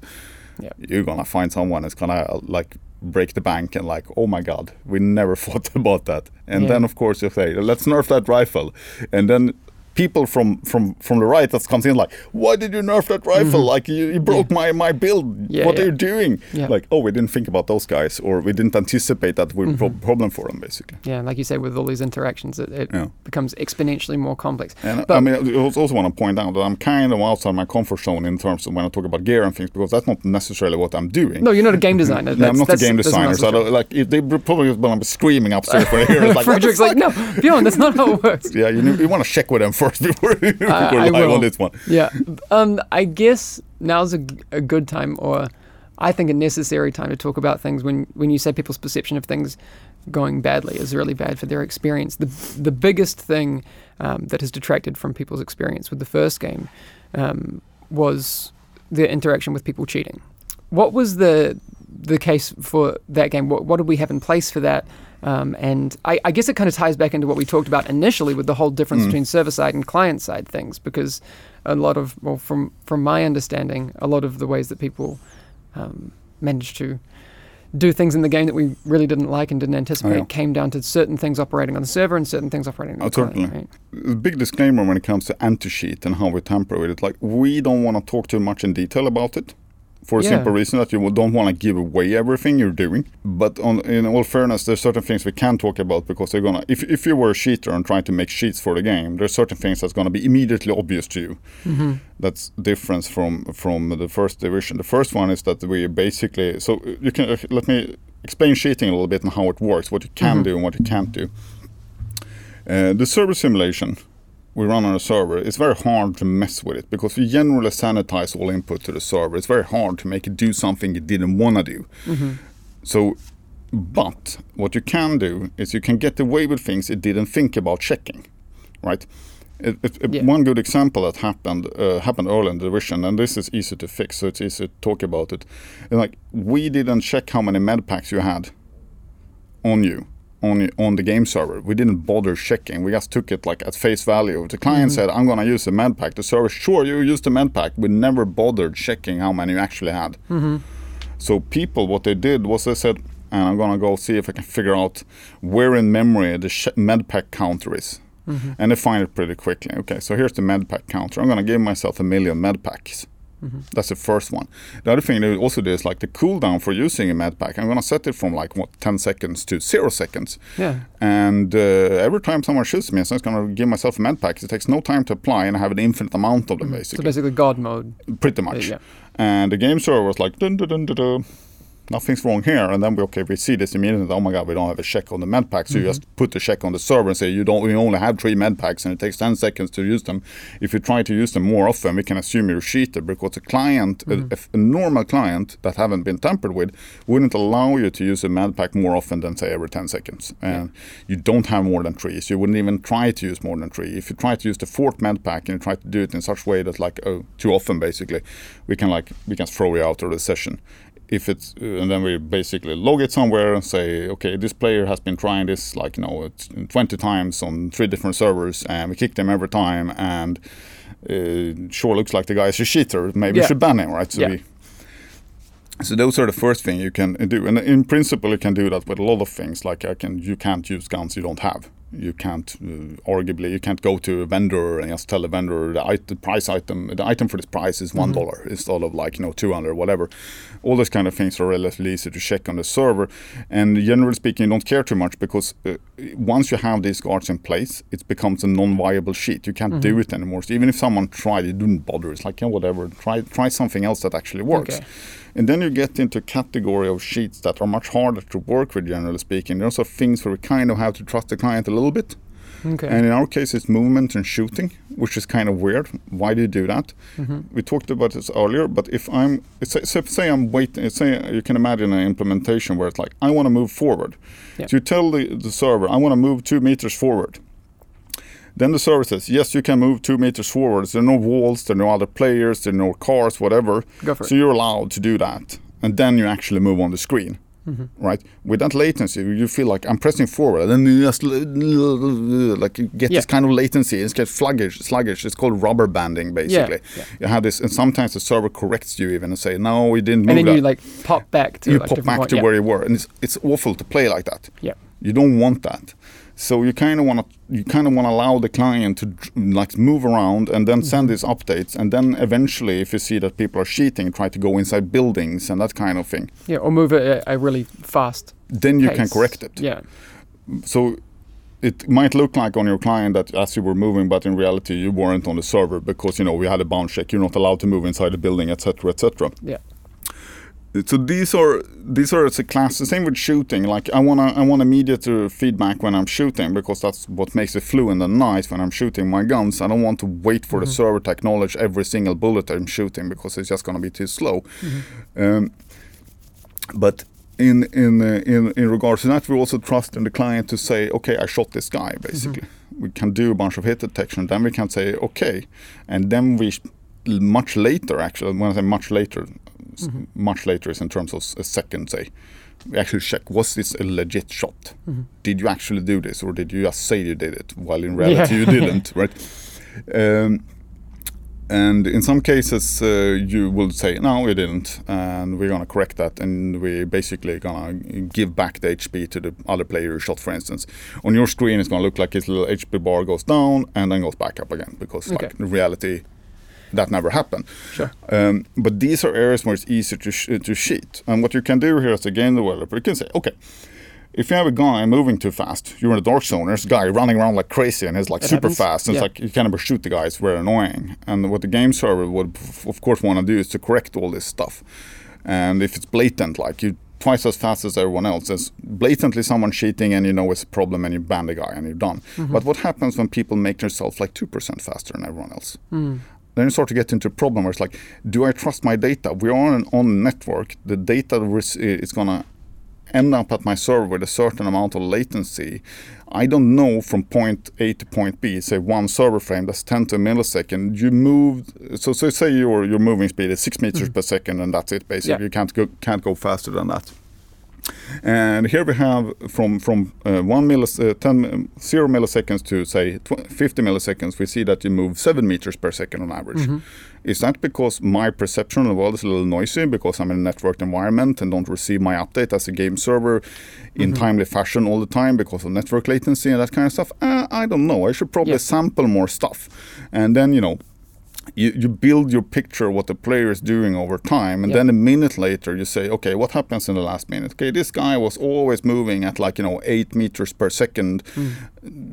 Yeah. You're gonna find someone that's gonna uh, like break the bank and like, oh my god, we never thought about that. And Yeah. then of course you say, let's nerf that rifle, and then. People from, from, from the right that comes in like, why did you nerf that rifle? Like you, you broke my, my build. Yeah, what yeah. are you doing? Yeah. Like, oh, we didn't think about those guys, or we didn't anticipate that would be a Mm-hmm. problem for them, basically. Yeah, like you say, with all these interactions, it, it Yeah. becomes exponentially more complex. And But- I mean, I also- want to point out that I'm kind of outside my comfort zone in terms of when I talk about gear and things, because that's not necessarily what I'm doing. No, you're not a game designer. No, I'm not a game designer, so I like if they probably to be screaming upstairs when they hear it. Like, Frederick's like, no, Bjorn, that's not how it works. Yeah, you, you want to check with them first before I live will. on this one. Yeah. Um, I guess now's a good time, or I think a necessary time to talk about things when, when you say people's perception of things going badly is really bad for their experience. The, the biggest thing um, that has detracted from people's experience with the first game um, was the interaction with people cheating. What was the the case for that game? What, what did we have in place for that? Um, and I, I guess it kind of ties back into what we talked about initially with the whole difference between server side and client side things, because a lot of, well, from from my understanding, a lot of the ways that people um, managed to do things in the game that we really didn't like and didn't anticipate yeah. came down to certain things operating on the server and certain things operating on Oh, the client. certainly. right? Big disclaimer when it comes to anti-cheat and how we tamper with it. Like we don't want to talk too much in detail about it, for a Yeah. simple reason that you don't want to give away everything you're doing. But on, in all fairness, there's certain things we can talk about because they're gonna. If if you were a cheater and trying to make cheats for the game, there's certain things that's gonna be immediately obvious to you. Mm-hmm. That's difference from from the first division. The first one is that we basically. So you can uh, let me explain cheating a little bit and how it works, what you can mm-hmm. do and what you can't do. Uh, the server simulation we run on a server, it's very hard to mess with it because we generally sanitize all input to the server. It's very hard to make it do something it didn't want to do. So, but what you can do is you can get away with things it didn't think about checking, right? It, it- Yeah. One good example that happened uh, happened early in the division, and this is easy to fix, so it's easy to talk about it. And like we didn't check how many med packs you had on you on on the game server. We didn't bother checking. We just took it like at face value. The client mm-hmm. said, "I'm gonna use a med pack." The server, sure, you use the med pack. We never bothered checking how many you actually had. Mm-hmm. So people, what they did was they said, and I'm gonna go see if I can figure out where in memory the sh- med pack counter is. Mm-hmm. And they find it pretty quickly. Okay, so here's the med pack counter. I'm gonna give myself a million med packs. That's the first one. The other thing they also do is like the cooldown for using a med pack. I'm gonna set it from like what 10 seconds to zero seconds. Yeah. And uh, every time someone shoots me, I'm just gonna give myself a med pack. It takes no time to apply, and I have an infinite amount of them So basically, basically, God mode. pretty much. Yeah. And the game server was like, dun, dun, dun, dun, dun. Nothing's wrong here. And then we okay, we see this immediately. Oh my god, we don't have a check on the med pack. So you mm-hmm. just put the check on the server and say you don't. We only have three med packs, and it takes ten seconds to use them. If you try to use them more often, we can assume you're a cheater because a client, a, mm-hmm. a normal client that haven't been tampered with, wouldn't allow you to use a med pack more often than say every ten seconds. And you don't have more than three, so you wouldn't even try to use more than three. If you try to use the fourth med pack and you try to do it in such a way that like oh, too often, basically, we can like we can throw you out of the session if it's uh, and then we basically log it somewhere and say okay this player has been trying this like you know it's 20 times on three different servers and we kick them every time and uh, sure looks like the guy is a cheater. Maybe Yeah. we should ban him right? So Yeah. we so those are the first thing you can do. And in principle you can do that with a lot of things. Like I can you can't use guns you don't have you can't uh, arguably you can't go to a vendor and just tell the vendor the, it- the price item the item for this price is one dollar instead of like you know 200 whatever. All those kind of things are relatively easy to check on the server. And generally speaking you don't care too much because uh, once you have these guards in place it becomes a non-viable sheet you can't do it anymore. So even if someone tried it didn't bother. It's like yeah whatever. Try try something else that actually works. Okay. And then you get into a category of sheets that are much harder to work with, generally speaking. There's also things where we kind of have to trust the client a little bit. Okay. And in our case, it's movement and shooting, which is kind of weird. Why do you do that? Mm-hmm. We talked about this earlier, but if I'm, say, say- say I'm waiting, say you can imagine an implementation where it's like, I want to move forward. Yeah. So you tell the, the server, I want to move two meters forward. Then the server says, yes, you can move two meters forward. There are no walls, there are no other players, there are no cars, whatever. Go for so it. you're allowed to do that. And then you actually move on the screen. Mm-hmm. Right? With that latency, you feel like I'm pressing forward, and then you just like you get Yeah. this kind of latency. It's get sluggish, sluggish. It's called rubber banding, basically. yeah. You have this, and sometimes the server corrects you even and say, "No, we didn't move and then that." you like pop back to you like pop back point. to yeah. where you were, and it's it's awful to play like that. Yeah. You don't want that. So you kind of want to you kind of want to allow the client to like move around and then send mm-hmm. these updates, and then eventually, if you see that people are cheating, try to go inside buildings and that kind of thing. Yeah, or move it at a really fast. Then you can correct it. Yeah. So it might look like on your client that as you were moving, but in reality you weren't on the server because you know we had a bounds check. You're not allowed to move inside the building, etc., etc. Yeah. So these are these are it's a class. The same with shooting. Like I wanna I want immediate feedback when I'm shooting because that's what makes it fluent and nice when I'm shooting my guns. I don't want to wait for the server to acknowledge every single bullet I'm shooting because it's just gonna be too slow. Um, but in in uh, in in regards to that, we also trust in the client to say, okay, I shot this guy. Basically, we can do a bunch of hit detection. Then we can say, okay, and then we sh- much later, actually, when I say much later, s- much later is in terms of a second, say. We actually check was this a legit shot? Did you actually do this, or did you just say you did it? While in reality you didn't, right? Um, and in some cases, uh, you will say, no, we didn't, and we're gonna correct that, and we basically gonna give back the HP to the other player who shot, for instance. On your screen, it's gonna look like his little HP bar goes down and then goes back up again, because Okay. like in reality, that never happened. Sure. Um, but these are areas where it's easier to, sh- to cheat. And what you can do here as a game developer, you can say, okay, if you have a guy moving too fast, you're in a dark zone, there's a guy running around like crazy and he's like It super happens. fast. And Yeah. it's like you can't ever shoot the guy, it's very annoying. And what the game server would, of course, want to do is to correct all this stuff. And if it's blatant, like you twice as fast as everyone else, there's blatantly someone cheating and you know it's a problem and you ban the guy and you're done. Mm-hmm. But what happens when people make themselves like 2% faster than everyone else? Hmm. Then you start to get into a problem where it's like, do I trust my data? We are on an on a network. The data is gonna end up at my server with a certain amount of latency. I don't know from point A to point B, say one server frame that's 10 to a millisecond. You move, so, so say your your moving speed is six meters hmm. per second, and that's it. Basically, Yeah. you can't go can't go faster than that. And here we have from from uh, one millis, uh, 10, um, zero milliseconds to say tw- 50 milliseconds, we see that you move seven meters per second on average. Is that because my perception of the world is a little noisy because I'm in a networked environment and don't receive my update as a game server in timely fashion all the time because of network latency and that kind of stuff? Uh, I don't know. I should probably Yeah. sample more stuff, and then you know you, you build your picture of what the player is doing over time and Yeah. then a minute later you say okay what happens in the last minute okay this guy was always moving at like you know eight meters per second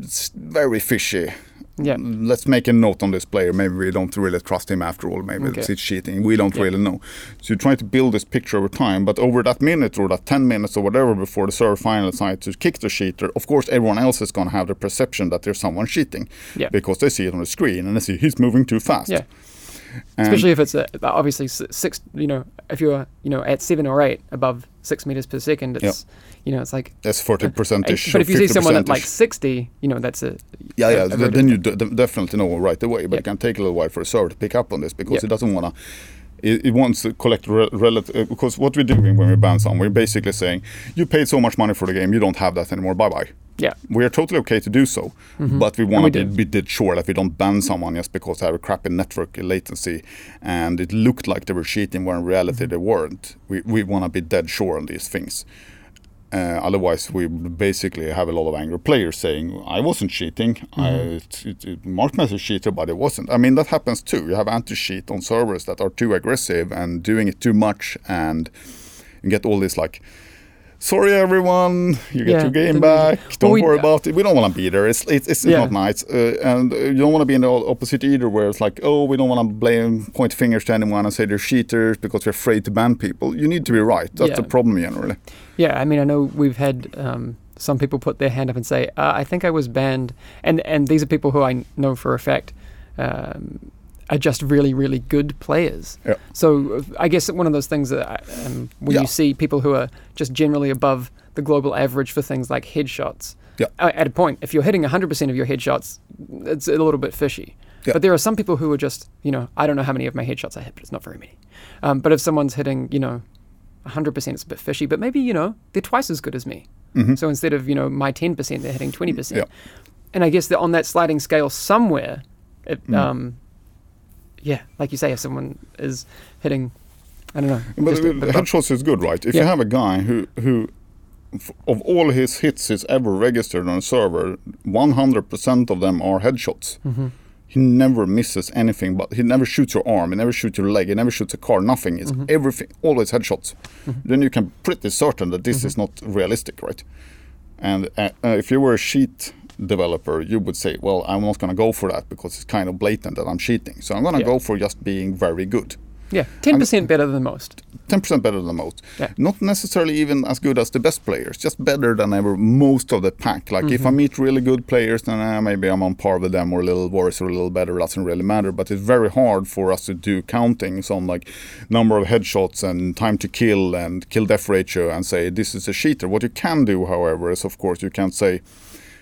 it's very fishy Mm. Yeah. let's make a note on this player maybe we don't really trust him after all maybe Okay. it's cheating we don't Yeah. really know so you try to build this picture over time but over that minute or that 10 minutes or whatever before the server finally decides to kick the cheater of course everyone else is going to have the perception that there's someone cheating Yeah. because they see it on the screen and they see he's moving too fast Yeah. And- Especially if it's a, uh, obviously six, you know, if you're, you know, at seven or eight above six meters per second, it's, you know, it's like. That's 40% ish. But if you see someone at like 60, you know, that's a. Yeah, a- yeah. a very then you definitely know right away, but Yeah. it can take a little while for a server to pick up on this because Yeah. it doesn't want to. It, it wants to collect re- relative uh, because what we're doing when we ban someone, we're basically saying you paid so much money for the game, you don't have that anymore. Bye bye. Yeah. We are totally okay to do so, mm-hmm. but we want to be, be dead sure that we don't ban someone just because they have a crappy network latency and it looked like they were cheating when in reality mm-hmm. they weren't. We, we want to be dead sure on these things. Uh, otherwise, we would basically have a lot of angry players saying, "I wasn't cheating. I it, it, it, Mark message cheated, but it wasn't." I mean, that happens too. You have anti-cheat on servers that are too aggressive and doing it too much, and you get all this like, "Sorry, everyone, you get Yeah, your game back. Don't we- worry about it. We don't want to be there. It's it's, it's Yeah. not nice, uh, and uh, you don't want to be in the opposite either, where it's like, "Oh, we don't want to blame, point fingers to anyone and say they're cheaters because we're afraid to ban people." You need to be right. That's Yeah. the problem generally. Yeah, I mean, I know we've had um, some people put their hand up and say, uh, "I think I was banned," and and these are people who I know for a fact um, are just really, really good players. Yeah. So uh, I guess one of those things that I, um, when Yeah. you see people who are just generally above the global average for things like headshots. Yeah. uh, At a point, if you're hitting 100% of your headshots, it's a little bit fishy. Yeah. But there are some people who are just, you know, I don't know how many of my headshots I hit, but it's not very many. Um, but if someone's hitting, you know, 100% it's a bit fishy, but maybe, you know, they're twice as good as me. Mm. So instead of, you know, my 10%, they're hitting 20%. Mm-hmm. Yeah. And I guess that on that sliding scale somewhere, it, Mm. um, yeah, like you say, if someone is hitting, I don't know. But just a the headshots is good, right? If Yeah. you have a guy who who of all his hits he's ever registered on a server, 100% of them are headshots. Mm-hmm. He never misses anything, but he never shoots your arm, he never shoots your leg, he never shoots a car, nothing. It's Mm-hmm. everything, always headshots. Then you can pretty certain that this Mm-hmm. is not realistic, right? And uh, uh, if you were a cheat developer, you would say, well, I'm not going to go for that because it's kind of blatant that I'm cheating. So I'm going to Yeah. go for just being very good. yeah, 10% better than most. 10% better than most. Yeah. Not necessarily even as good as the best players, just better than ever most of the pack. Like if I meet really good players, then uh, maybe I'm on par with them or a little worse or a little better. Doesn't really matter. But it's very hard for us to do countings on like number of headshots and time to kill and kill death ratio and say this is a cheater. What you can do, however, is of course you can say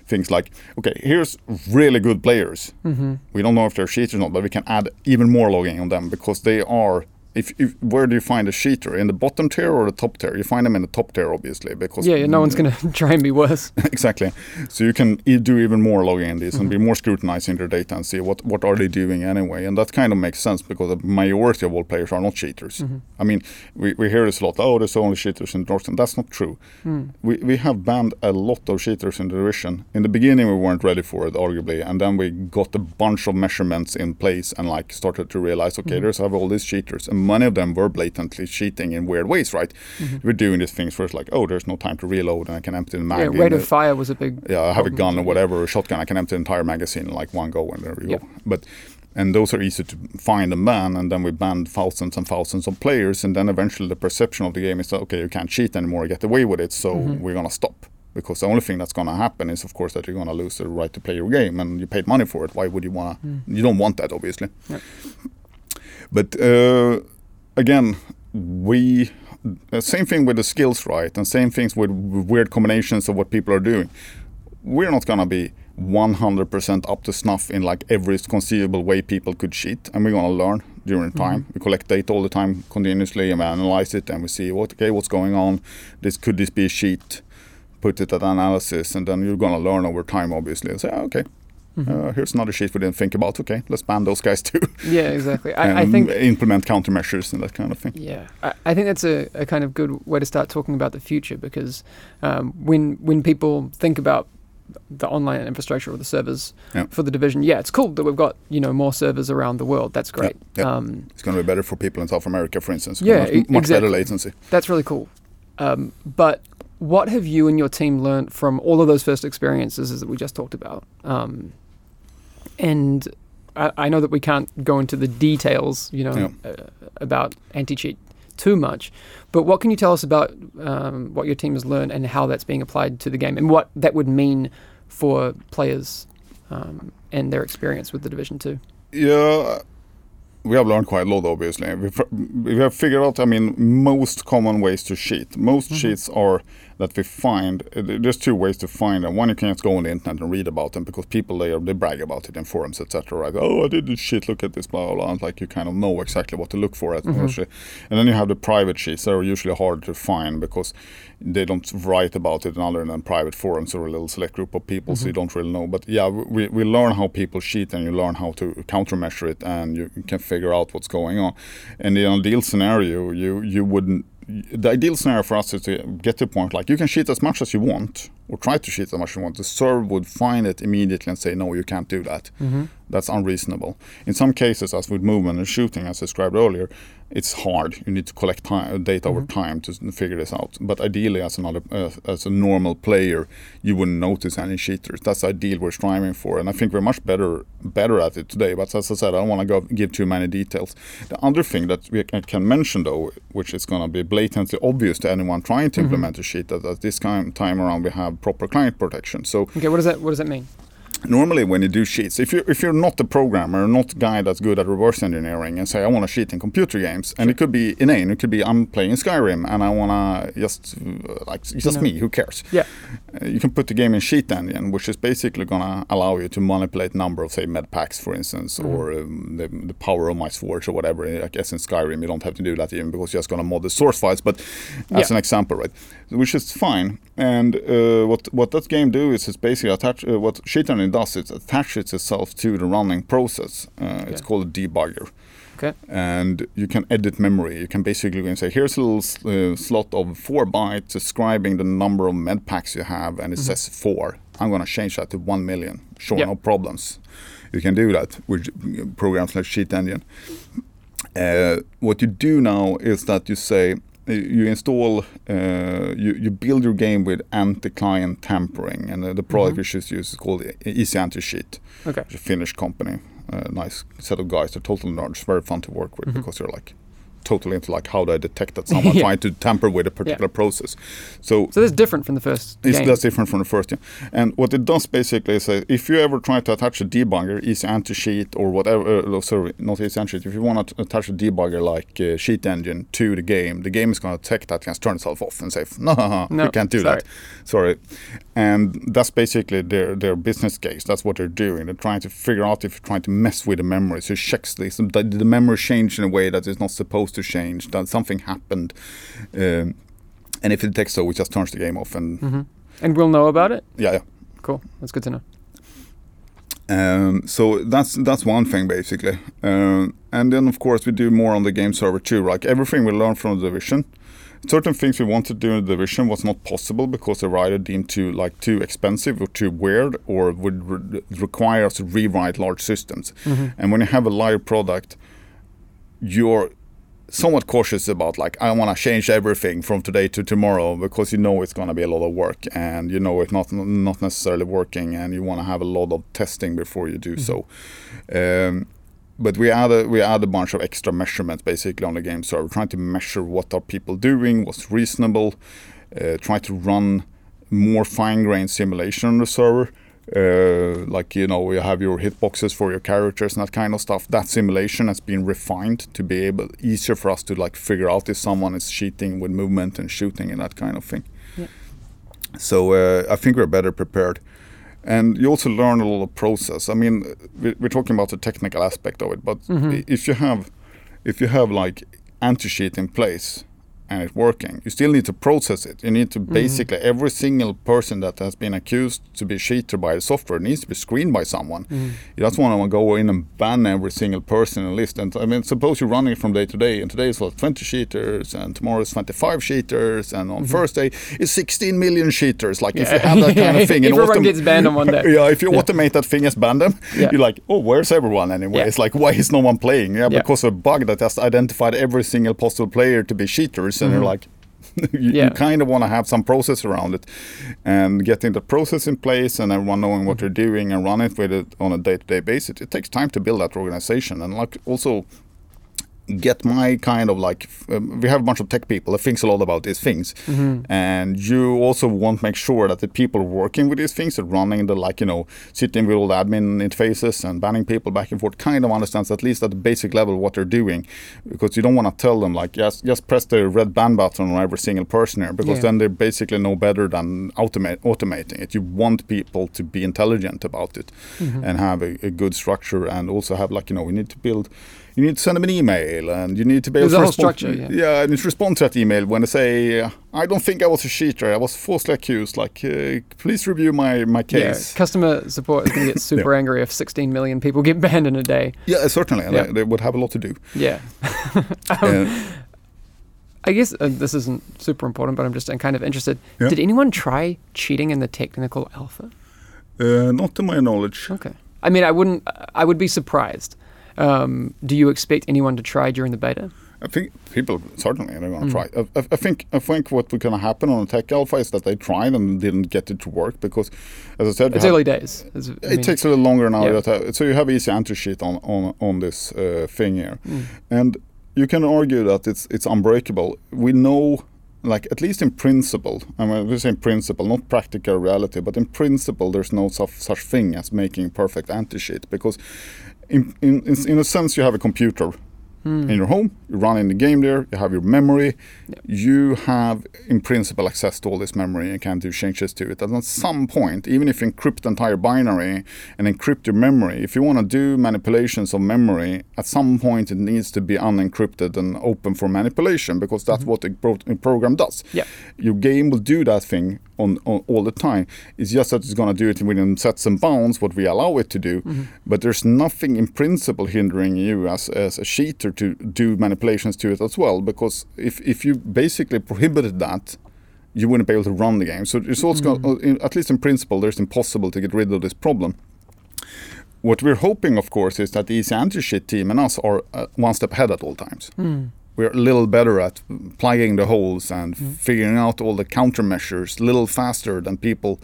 things like, okay, here's really good players. Mm-hmm. We don't know if they're cheaters or not, but we can add even more logging on them because they are. If, if where do you find a cheater in the bottom tier or the top tier? You find them in the top tier, obviously, because Yeah, yeah, no one's mm. going to try and be worse. exactly. So you can e- do even more logging in this and be mm-hmm. more scrutinizing their data and see what, what are they doing anyway. And that kind of makes sense because the majority of all players are not cheaters. Mm-hmm. I mean, we, we hear this a lot. Oh, there's only cheaters in Northern. That's not true. Mm. We, we have banned a lot of cheaters in the division. In the beginning, we weren't ready for it, arguably, and then we got a bunch of measurements in place and like started to realize, okay, mm. there's have all these cheaters, and many of them were blatantly cheating in weird ways, right? We're doing these things where it's like, oh, there's no time to reload, and I can empty the magazine. Yeah, rate of fire was a big. yeah, I have a gun or whatever, a shotgun. I can empty the entire magazine in like one go, and there Yep. go. But and those are easy to find and ban, and then we banned thousands and thousands of players, and then eventually the perception of the game is okay, you can't cheat anymore, get away with it, so Mm-hmm. we're gonna stop. Because the only thing that's gonna happen is, of course, that you're gonna lose the right to play your game, and you paid money for it. Why would you wanna? You don't want that, obviously. But uh, again, we uh, same thing with the skills, right? And same things with weird combinations of what people are doing. We're not gonna be 100% up to snuff in like every conceivable way people could cheat, and we're gonna learn during time. We collect data all the time, continuously, and we analyze it, and we see what okay, what's going on. This could this be a cheat? Put it at analysis, and then you're gonna learn over time, obviously, and say, ah, okay. Uh, here's another cheat we didn't think about. Okay, let's ban those guys too. Yeah, exactly. I, I think. implement countermeasures and that kind of thing. Yeah, I, I think that's a, a kind of good way to start talking about the future because um, when when people think about the online infrastructure or the servers Yeah. for the division. Yeah, it's cool that we've got you know more servers around the world. That's great. yeah. Um, It's going to be better for people in South America, for instance. Yeah, much, e- much better latency. that's really cool. Um, but what have you and your team learned from all of those first experiences that we just talked about? Um, and I, I know that we can't go into the details, you know, Yeah. uh, about anti-cheat too much. But what can you tell us about um, what your team has learned and how that's being applied to the game, and what that would mean for players um, and their experience with the Division Two? Yeah, we have learned quite a lot, obviously. We've, we have figured out, I mean, most common ways to cheat. Most Mhm. cheats are that we find, uh, there's two ways to find them. One, you can just go on the internet and read about them because people, they, they brag about it in forums, etc. Right? Oh, I did this shit, look at this, blah, blah, blah. And like you kind of know exactly what to look for. At, Mhm. actually. And then you have the private sheets. They're usually hard to find because they don't write about it in other than private forums or a little select group of people, so you don't really know. But yeah, we, we learn how people cheat and you learn how to countermeasure it and you can figure out what's going on. And in an ideal scenario, you, you wouldn't. The ideal scenario for us is to get to a point like you can cheat as much as you want or try to cheat as much as you want. The server would find it immediately and say, no, you can't do that. Mm-hmm. That's unreasonable. In some cases, as with movement and shooting, as described earlier, it's hard. You need to collect time, data over Mhm. time to figure this out. But ideally, as another uh, as a normal player, you wouldn't notice any cheaters. That's the ideal we're striving for, and I think we're much better better at it today. But as I said, I don't want to go give too many details. The other thing that we can, can mention, though, which is going to be blatantly obvious to anyone trying to Mhm. implement a cheat, that at this time time around we have proper client protection. So Okay, what does that what does that mean? Normally when you do cheats if you if you're not a programmer not a guy that's good at reverse engineering and say i want to cheat in computer games and it could be inane it could be i'm playing skyrim and i want to just uh, like just No. me who cares Yeah. Uh, you can put the game in cheat engine which is basically going to allow you to manipulate number of say med packs for instance Mhm. or um, the, the power of my swords or whatever i guess in skyrim you don't have to do that even because you're just going to mod the source files but as Yeah. an example right which is fine. And uh, what what that game do is it's basically attach uh, what Cheat Engine does. It attaches itself to the running process. Uh, It's called a debugger. Okay. And you can edit memory. You can basically go and say, here's a little uh, slot of four bytes describing the number of med packs you have, and it Mhm. says four. I'm going to change that to one million. Sure, Yeah. no problems. You can do that with programs like Cheat Engine. Uh, what you do now is that you say you install, uh, you, you build your game with anti-client tampering, and uh, the product Mhm. we just use is called Easy Anti-Cheat. Okay. It's a Finnish company, uh, nice set of guys. They're total nerds, very fun to work with Mhm. because they're like totally into like how do I detect that someone Yeah. trying to tamper with a particular process. So So that's different from the first it's, game. that's different from the first one. And what it does basically is uh, if you ever try to attach a debugger, easy anti-cheat or whatever, uh, sorry, not easy anti-cheat, if you want to attach a debugger like uh, Cheat Engine to the game, the game is going to detect that and turn itself off and say, no, No, no you can't do sorry. that. Sorry. And that's basically their, their business case. That's what they're doing. They're trying to figure out if you're trying to mess with the memory. So it checks this. The, the memory changed in a way that it's not supposed to change, that something happened. Um, and if it detects so, it just turns the game off and hmm And we'll know about it. yeah, yeah. Cool. That's good to know. Um, so that's that's one thing basically, um, and then of course we do more on the game server too. Like everything we learn from the division, certain things we wanted to do in the division was not possible because the writer deemed too like too expensive or too weird, or would re- require us to rewrite large systems. Mhm. And when you have a live product, you're somewhat cautious about like I want to change everything from today to tomorrow because you know it's going to be a lot of work and you know it's not not necessarily working and you want to have a lot of testing before you do so. Um, but we add a, we add a bunch of extra measurements basically on the game server, trying to measure what are people doing, what's reasonable, uh, try to run more fine-grained simulation on the server. Uh, like you know, you have your hitboxes for your characters and that kind of stuff. That simulation has been refined to be able easier for us to like figure out if someone is cheating with movement and shooting and that kind of thing. Yeah. So uh, I think we're better prepared. And you also learn a lot of process. I mean, we- we're talking about the technical aspect of it, but Mhm. if you have, if you have like anti-cheat in place, and it's working. You still need to process it. You need to Mm-hmm. basically every single person that has been accused to be a cheater by the software needs to be screened by someone. Mm-hmm. You just want to go in and ban every single person in the list. And I mean, suppose you're running it from day to day, and today is what 20 cheaters, and tomorrow is 25 cheaters, and on Thursday is 16 million cheaters. Like if you have that kind of thing, if everyone gets banned on one day. yeah, if you automate that thing as ban them, Yeah. you're like, oh, where's everyone anyway? Yeah. It's like, why is no one playing? Yeah, Yeah. because of a bug that has identified every single possible player to be cheaters, and you're like, you, Mm-hmm. Yeah. you kind of want to have some process around it, and getting the process in place, and everyone knowing what they're doing, and run it with it on a day-to-day basis. It takes time to build that organization, and like also get my kind of like um, we have a bunch of tech people that thinks a lot about these things. And you also want to make sure that the people working with these things are running the like you know sitting with all the admin interfaces and banning people back and forth kind of understands at least at the basic level what they're doing. Because you don't want to tell them like yes just press the red ban button on every single person here because Yeah. then they're basically no better than automate, automating it. You want people to be intelligent about it and have a, a good structure and also have like you know we need to build you need to send them an email and you need to be able There's to respond. structure, yeah. and it's respond to that email when they say, "I don't think I was a cheater. I was falsely accused. Like, uh, please review my my Yeah, case." customer support is going to get super angry if 16 million people get banned in a day. Yeah, certainly, and Yeah. They, they would have a lot to do. Yeah. Uh, I guess uh, this isn't super important, but I'm just uh, kind of interested. Yeah. Did anyone try cheating in the technical alpha? uh, not to my knowledge. Okay. I mean, I wouldn't. I would be surprised. Um, do you expect anyone to try during the beta? I think people certainly Mm. going to try. I, I- I think I think what was going to happen on tech alpha is that they tried and didn't get it to work because, as I said, It's early days. It's- it mean, takes a little longer now. Yeah. That, uh, so you have Easy Anti-Cheat on on on this uh, thing here, Mm. and you can argue that it's it's unbreakable. We know, like at least in principle, I mean, we say in principle, not practical reality, but in principle, there's no such such thing as making perfect anti-cheat because, in in in, a sense, you have a computer. Hmm. In your home, you're running the game there. You have your memory. You have, in principle, access to all this memory and can do changes to it. And at some point, even if you encrypt the entire binary and encrypt your memory, if you want to do manipulations of memory, at some point it needs to be unencrypted and open for manipulation because that's what the pro- program does. Yeah. Your game will do that thing on, on all the time. It's just that it's going to do it within sets and bounds what we allow it to do. Mm-hmm. But there's nothing in principle hindering you as, as a cheater to do manipulations to it as well. Because if, if you basically prohibited that, you wouldn't be able to run the game. So it's also, gonna- mm-hmm. in- at least in principle, there's impossible to get rid of this problem. What we're hoping, of course, is that the Anti-Cheat team and us are uh, one step ahead at all times. Hmm. We're a little better at plugging the holes and figuring out all the countermeasures a little faster than people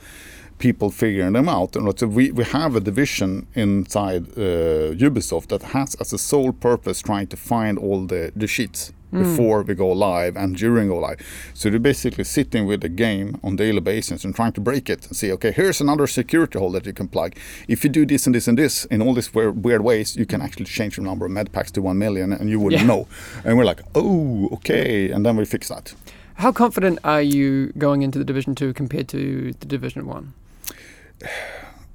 people figuring them out. And so we, we have a division inside uh, Ubisoft that has as a sole purpose trying to find all the, the cheats Mm. before we go live and during go live. So they're basically sitting with the game on daily basis and trying to break it and see, okay, here's another security hole that you can plug. If you do this and this and this in all these weird, weird ways, you can actually change the number of med packs to one million and you wouldn't Yeah. know. And we're like, oh, okay. And then we fix that. How confident are you going into the Division Two compared to the Division One?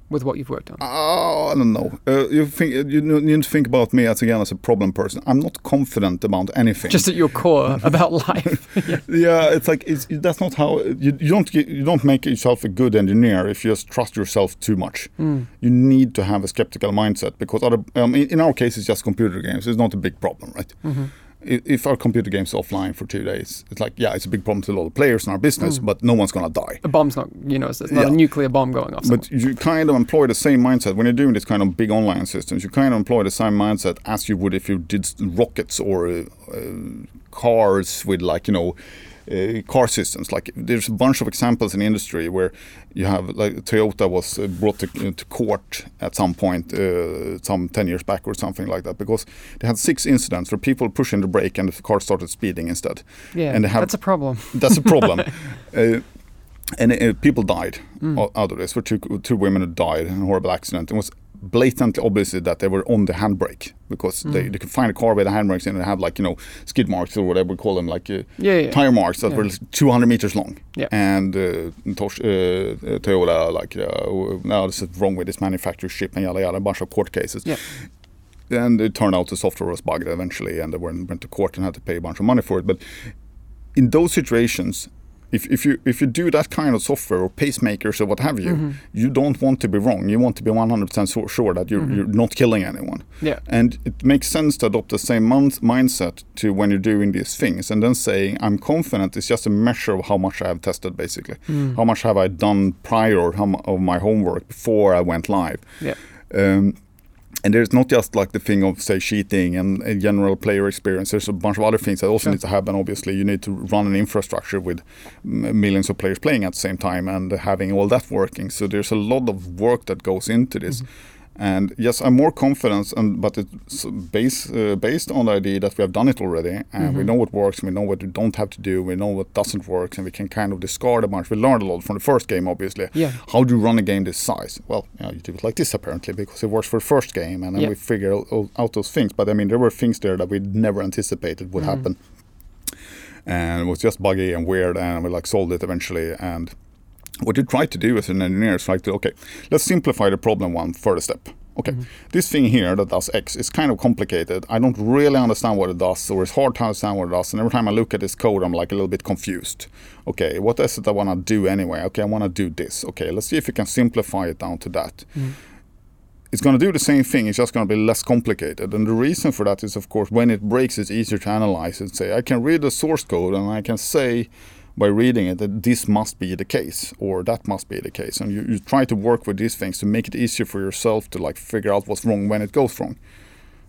With what you've worked on. Oh, I don't know. Uh, you think you n- need to think about me as again as a problem person. I'm not confident about anything. Just at your core about life. yeah, it's like it's, that's not how you, you don't get, you don't make yourself a good engineer if you just trust yourself too much. Hmm. You need to have a skeptical mindset because other um, in, in our case it's just computer games. It's not a big problem, right? Mm-hmm. I- If our computer game's offline for two days, it's like yeah, it's a big problem to a lot of players in our business, Hmm. but no one's gonna die. a bomb's not, you know, it's not a nuclear bomb going off. But you kind of employ the same mindset when you're doing this kind of big online systems. You kind of employ the same mindset as you would if you did rockets or uh, uh, cars with like you know. Uh, car systems like there's a bunch of examples in industry where you have like Toyota was uh, brought to, to court at some point uh, some 10 years back or something like that because they had six incidents where people pushing the brake and the car started speeding instead yeah, and have that's a problem. that's a problem. uh, and uh, people died Mm. out of this. Were two two women who died in a horrible accident. It was blatantly obvious that they were on the handbrake because they, Mm. they could find a car with the handbrakes and they had like you know skid marks or whatever we call them like uh, Yeah, yeah. tire marks that Yeah. were 200 meters long. Yeah. And uh, Tosh, uh, uh, Toyota like uh, no this is wrong with this manufacturer ship and yada yada a bunch of court cases. Yeah. And it turned out the software was bugged eventually, and they went, went to court and had to pay a bunch of money for it. But in those situations, if, if you if you do that kind of software or pacemakers or what have you, Mm-hmm. you don't want to be wrong. You want to be 100% so- sure that you're, you're not killing anyone. Mm-hmm. Yeah. And it makes sense to adopt the same mindset to when you're doing these things, and then saying I'm confident is just a measure of how much I have tested, basically. Mm. How much have I done prior how of my homework before I went live? Yeah. Um, and there's not just like the thing of say cheating and a general player experience. There's a bunch of other things that also Sure. need to happen. Obviously, you need to run an infrastructure with millions of players playing at the same time and having all that working. So there's a lot of work that goes into this. Mm-hmm. And yes, I'm more confident, and but it's based uh, based on the idea that we have done it already, and we know what works, and we know what we don't have to do, we know what doesn't work, and we can kind of discard a bunch. We learned a lot from the first game, obviously. Yeah. How do you run a game this size? Well, you, know, you do it like this apparently because it works for the first game, and then Yeah. we figure out, out those things. But I mean, there were things there that we never anticipated would happen, and it was just buggy and weird, and we like solved it eventually. And what you try to do as an engineer is like to okay, let's simplify the problem one further step. Okay, mm-hmm. this thing here that does X is kind of complicated. I don't really understand what it does, or it's hard to understand what it does. And every time I look at this code, I'm like a little bit confused. Okay, what is it I want to do anyway? Okay, I want to do this. Okay, let's see if we can simplify it down to that mm-hmm. it's going to do the same thing. It's just going to be less complicated. And the reason for that is, of course, when it breaks, it's easier to analyze and say, I can read the source code and I can say by reading it that this must be the case or that must be the case. And you, you try to work with these things to make it easier for yourself to like figure out what's wrong when it goes wrong.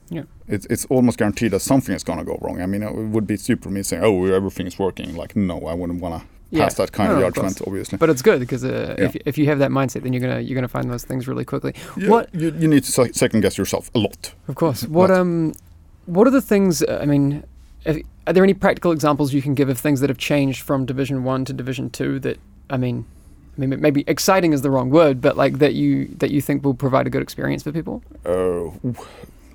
Yeah. It's, it's almost guaranteed that something is going to go wrong. I mean, it would be super me saying, oh, everything is working. Like, no, I wouldn't want to Yeah. pass that kind No, of of judgment, course. obviously. But it's good because uh, Yeah. if, if you have that mindset, then you're gonna you're gonna find those things really quickly. Yeah, What you, you need to second guess yourself a lot. Of course. What um, what are the things? uh, I mean, if, are there any practical examples you can give of things that have changed from Division One to Division Two? That I mean, I mean, maybe exciting is the wrong word, but like that you that you think will provide a good experience for people. Uh,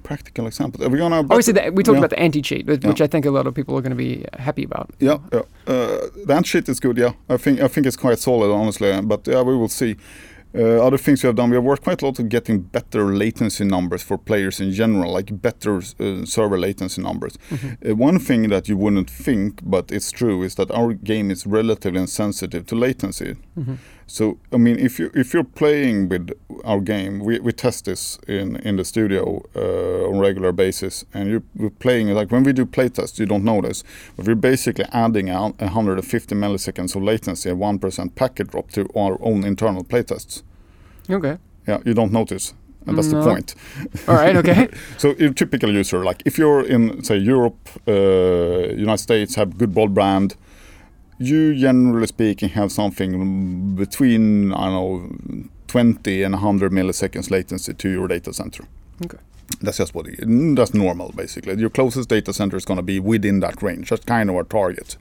practical examples. Are we gonna? Obviously, the, we talked Yeah. about the anti-cheat, which, Yeah. I think a lot of people are going to be happy about. Yeah, yeah. Uh, that shit is good. Yeah, I think I think it's quite solid, honestly. But yeah, we will see. Uh, other things we have done, we have worked quite a lot on getting better latency numbers for players in general, like better uh, server latency numbers. Uh, one thing that you wouldn't think, but it's true, is that our game is relatively insensitive to latency. So I mean, if you if you're playing with our game, we, we test this in in the studio uh, on regular basis, and you're playing like when we do playtests, you don't notice, but we're basically adding out 150 milliseconds of latency and one percent packet drop to our own internal playtests. Okay. Yeah, you don't notice, and that's No. the point. All right. Okay. So your typical user, like if you're in say Europe, uh, United States, have good broadband, you generally speaking have something between I don't know 20 and 100 milliseconds latency to your data center. Okay. That's just what it, that's normal basically. Your closest data center is going to be within that range. That's kind of our target.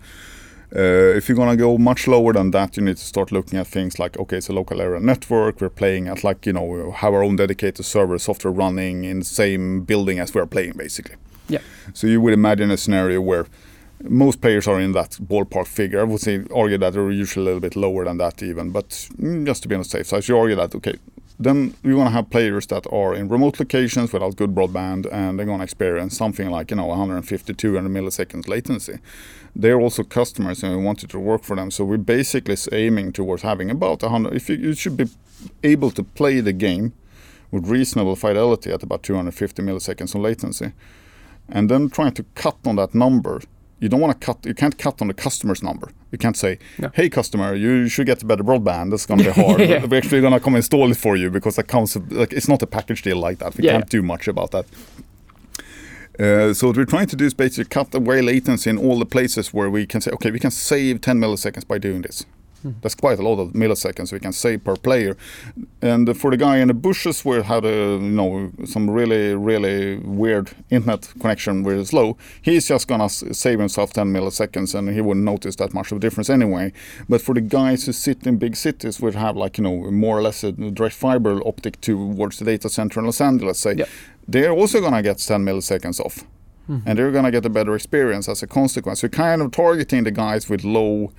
Uh, if you're going to go much lower than that, you need to start looking at things like, okay, it's a local area network. We're playing at like, you know, have our own dedicated server software running in the same building as we're playing, basically. Yeah. So you would imagine a scenario where most players are in that ballpark figure. I would say argue that they're usually a little bit lower than that even, but mm, just to be on the safe side, you argue that okay, then we want to have players that are in remote locations without good broadband, and they're going to experience something like you know 150, 200 milliseconds latency. They're also customers, and we want it to work for them. So we're basically aiming towards having about 100. If you, you should be able to play the game with reasonable fidelity at about 250 milliseconds of latency, and then trying to cut on that number. You don't want to cut. You can't cut on the customer's number. You can't say, No. "Hey, customer, you should get better broadband. That's going to be hard. Yeah. We're actually going to come install it for you because that comes. Like, it's not a package deal like that. We Yeah. can't do much about that." Uh, so what we're trying to do is basically cut away latency in all the places where we can say, okay, we can save 10 milliseconds by doing this. Mm. That's quite a lot of milliseconds we can save per player. And for the guy in the bushes where had a, you know some really really weird internet connection where it's slow, he's just gonna save himself 10 milliseconds and he wouldn't notice that much of a difference anyway. But for the guys who sit in big cities which have like you know more or less a direct fiber optic towards the data center in Los Angeles, say, they're also gonna get 10 milliseconds off. Mm-hmm. And they're gonna get a better experience as a consequence. We're kind of targeting the guys with low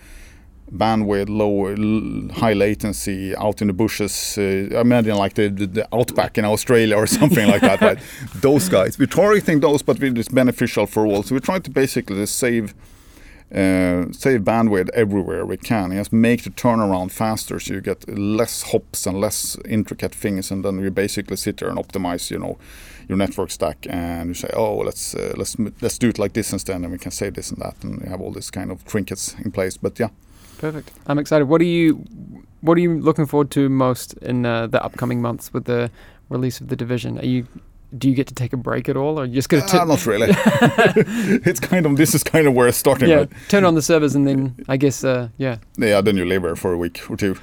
bandwidth, low, high latency out in the bushes. Uh, imagine like the, the, the outback in Australia or something like that, right? Those guys. We're targeting those, but it's beneficial for all. So we're trying to basically save uh, save bandwidth everywhere we can. Just make the turnaround faster, so you get less hops and less intricate things, and then you basically sit there and optimize, you know, your network stack, and you say, oh, let's uh, let's let's do it like this instead, and we can save this and that, and you have all these kind of trinkets in place. But yeah, perfect. I'm excited. What are you what are you looking forward to most in uh, the upcoming months with the release of the division? Are you do you get to take a break at all, or are you just going to? Uh, not really. it's kind of this is kind of where it's starting. Yeah, right? turn on the servers and then I guess uh, yeah. Yeah, then you there for a week or two.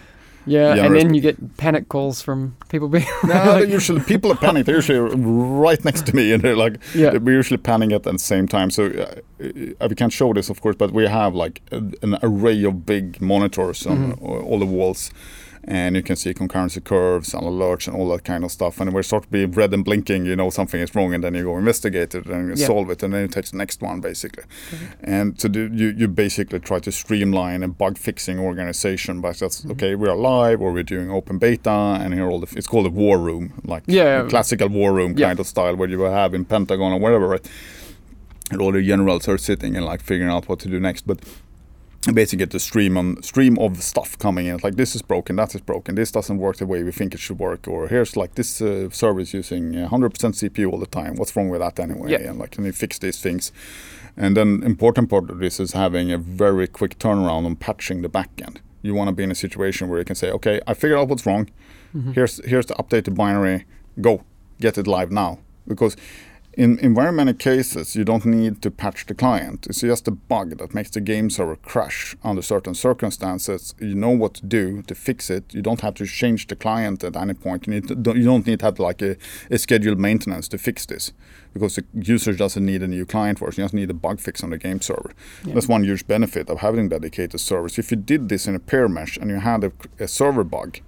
Yeah, and then you get panic calls from people being. no, like, usually people are panicked. They're usually right next to me, and they're like, yeah. we're usually panicking at the same time. So uh, we can't show this, of course, but we have like a, an array of big monitors on mm-hmm. all the walls and you can see concurrency curves and alerts and all that kind of stuff. And we start to be red and blinking, you know something is wrong, and then you go investigate it and you yeah. solve it, and then you take the next one basically. Mm-hmm. And so do, you you basically try to streamline a bug fixing organization by just mm-hmm. okay we are live or we're doing open beta, and here all the it's called a war room, like yeah, classical war room yeah. kind of style where you will have in Pentagon or whatever, right? And all the generals are sitting and like figuring out what to do next, but basically get the stream on stream of stuff coming in. like this is broken, that is broken, this doesn't work the way we think it should work, or here's like this uh, service using 100% CPU all the time. What's wrong with that anyway? Yeah. And like, can you fix these things? And then important part of this is having a very quick turnaround on patching the backend. You want to be in a situation where you can say, okay, I figured out what's wrong. Mm-hmm. Here's here's the updated binary. Go, get it live now. Because in, in very many cases, you don't need to patch the client. It's just a bug that makes the game server crash under certain circumstances. You know what to do to fix it. You don't have to change the client at any point. You, need to, you don't need to have like a, a scheduled maintenance to fix this because the user doesn't need a new client for it. You just need a bug fix on the game server. Yeah. That's one huge benefit of having dedicated servers. If you did this in a peer mesh and you had a, a server bug,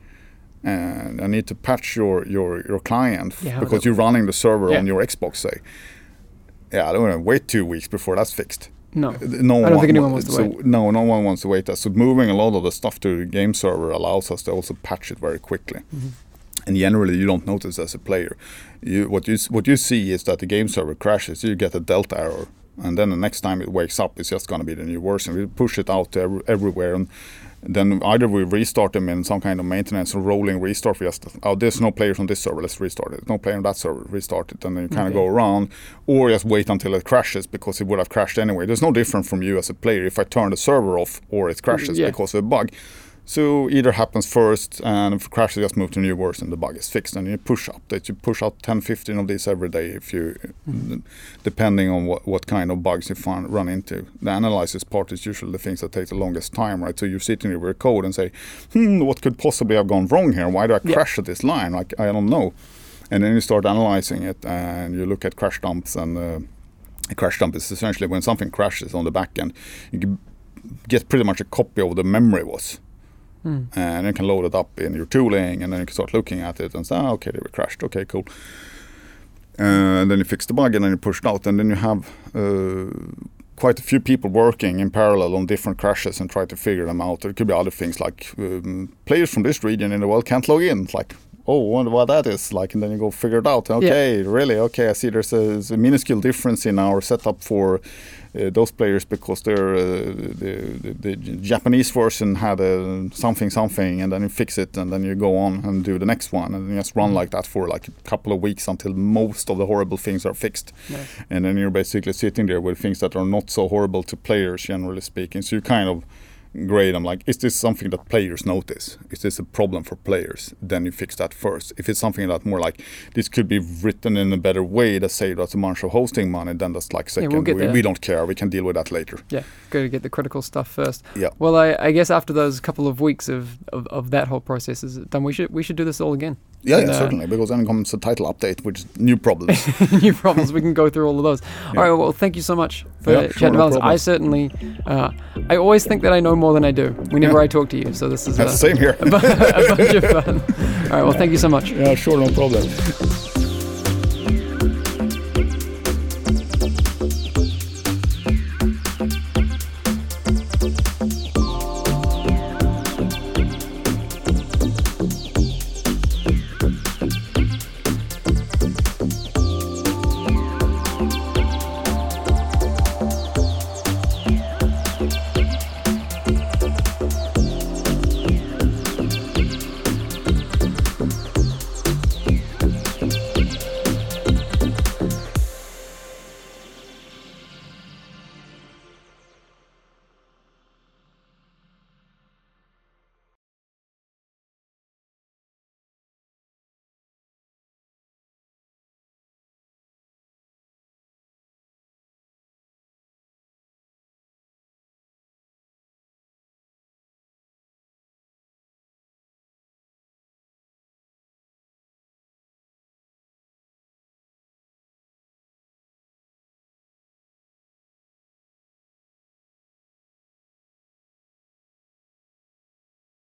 and I need to patch your your your client yeah, because you're running the server yeah. on your Xbox, say. Yeah, I don't want to wait two weeks before that's fixed. No, uh, no I don't think anyone wants to so, wait. No, no one wants to wait. That. So moving a lot of the stuff to the game server allows us to also patch it very quickly. Mm-hmm. And generally, you don't notice as a player. You, what you what you see is that the game server crashes. You get a delta error, and then the next time it wakes up, it's just going to be the new version. We push it out every, everywhere, and then either we restart them in some kind of maintenance or rolling restart. We just oh, there's no players on this server, let's restart it. No player on that server, restart it, and then you kind of okay. go around, or just wait until it crashes because it would have crashed anyway. There's no different from you as a player if I turn the server off or it crashes yeah. because of a bug. So either happens first and if it crashes just move to new version the bug is fixed and you push updates. You push out 10, 15 of these every day if you mm-hmm. depending on what, what kind of bugs you find run into. The analysis part is usually the things that take the longest time, right? So you're sitting your code and say, hmm, what could possibly have gone wrong here? Why do I yeah. crash at this line? Like I don't know. And then you start analyzing it and you look at crash dumps and uh, a crash dump is essentially when something crashes on the back end, you get pretty much a copy of the memory was. Mm. And you can load it up in your tooling and then you can start looking at it and say, oh, okay, they were crashed. Okay, cool. Uh, and then you fix the bug and then you push it out and then you have uh, quite a few people working in parallel on different crashes and try to figure them out. There could be other things like um, players from this region in the world can't log in. It's like, oh, wonder what that is like, and then you go figure it out. Okay, yeah. really? Okay, I see there's a, a minuscule difference in our setup for those players because they're uh, the, the, the, Japanese version had a something something and then you fix it and then you go on and do the next one and you just run mm. like that for like a couple of weeks until most of the horrible things are fixed. And then you're basically sitting there with things that are not so horrible to players generally speaking. So you kind of grade. I'm like, is this something that players notice? Is this a problem for players? Then you fix that first. If it's something that more like this could be written in a better way that say us a bunch of hosting money, then that's like second. Yeah, we'll we, we, don't care. We can deal with that later. Yeah, go to get the critical stuff first. Yeah. Well, I, I guess after those couple of weeks of, of, of that whole process is done, we should we should do this all again. Yeah, yeah, uh, certainly, because then comes the title update, which is new problems. new problems. We can go through all of those. Yeah. All right. Well, thank you so much for yeah, chat sure, no I certainly, uh, I always think that I know more than I do whenever I talk to you. So this is the same here. a, a bunch of fun. All right. Well, thank you so much. Yeah, sure, no problem.